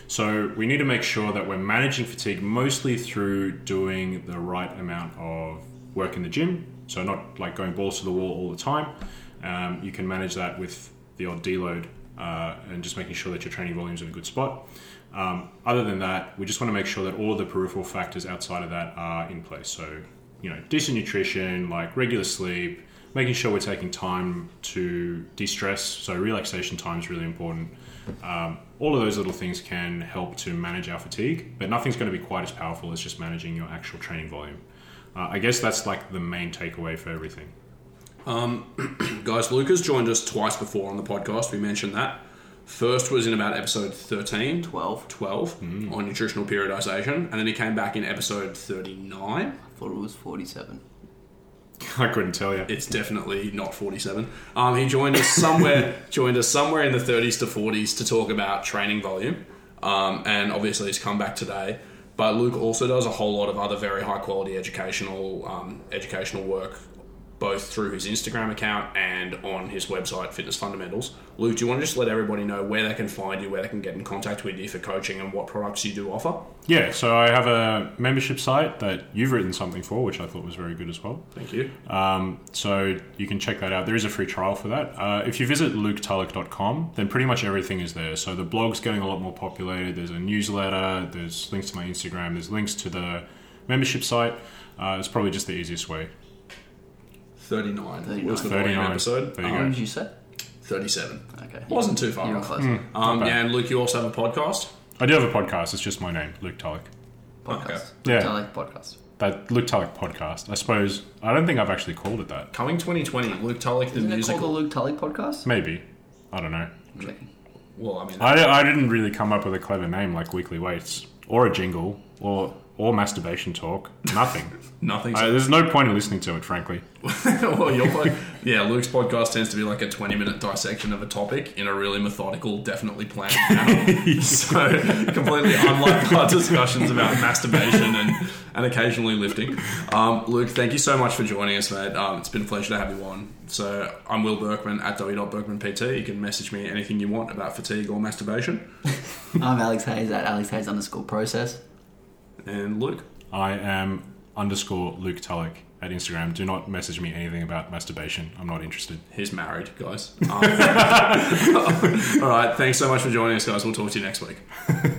So we need to make sure that we're managing fatigue mostly through doing the right amount of work in the gym. So not like going balls to the wall all the time. Um, you can manage that with the odd deload uh, and just making sure that your training volume's in a good spot. Um, other than that, we just want to make sure that all the peripheral factors outside of that are in place. So, you know, decent nutrition, like regular sleep, making sure we're taking time to de-stress. So, relaxation time is really important. Um, all of those little things can help to manage our fatigue, but nothing's going to be quite as powerful as just managing your actual training volume. Uh, I guess that's like the main takeaway for everything. Guys, Lucas joined us twice before on the podcast. We mentioned that. First was in about episode 13, 12. 12 on nutritional periodization, and then he came back in episode 39. I thought it was 47. I couldn't tell you. It's definitely not 47. Um, he joined us somewhere joined us somewhere in the 30s to 40s to talk about training volume, um, and obviously he's come back today. But Luke also does a whole lot of other very high quality educational um, educational work, both through his Instagram account and on his website, Fitness Fundamentals. Luke, do you want to just let everybody know where they can find you, where they can get in contact with you for coaching, and what products you do offer? Yeah, so I have a membership site that you've written something for, which I thought was very good as well. Thank you. Um, so you can check that out. There is a free trial for that. Uh, if you visit luketulloch.com, then pretty much everything is there. So the blog's getting a lot more populated. There's a newsletter. There's links to my Instagram. There's links to the membership site. Uh, it's probably just the easiest way. 39, 39. was the volume 39. episode. There you What go. did you say? 37. Okay. Wasn't too far You're off. close. Um, bad. yeah, and Luke, you also have a podcast. I do have a podcast. It's just my name, Luke Tulloch. Podcast. Okay. Yeah. I like podcast. That Luke Tulloch podcast. I suppose I don't think I've actually called it that. Coming 2020, Luke Tulloch, the Isn't it musical. called the Luke Tully podcast? Maybe. I don't know. I'm checking. well, I mean, I, I didn't really come up with a clever name like Weekly Weights or a jingle or or masturbation talk. Nothing. nothing. I, there's no point in listening to it, frankly. well, your pod- yeah, Luke's podcast tends to be like a 20 minute dissection of a topic in a really methodical, definitely planned manner. so, completely unlike our discussions about masturbation and, and occasionally lifting. Um, Luke, thank you so much for joining us, mate. Um, it's been a pleasure to have you on. So, I'm Will Berkman at w.berkmanpt. You can message me anything you want about fatigue or masturbation. I'm Alex Hayes at Alex Hayes underscore process. And Luke. I am underscore Luke Tulloch at Instagram. Do not message me anything about masturbation. I'm not interested. He's married, guys. Um, all right. Thanks so much for joining us, guys. We'll talk to you next week.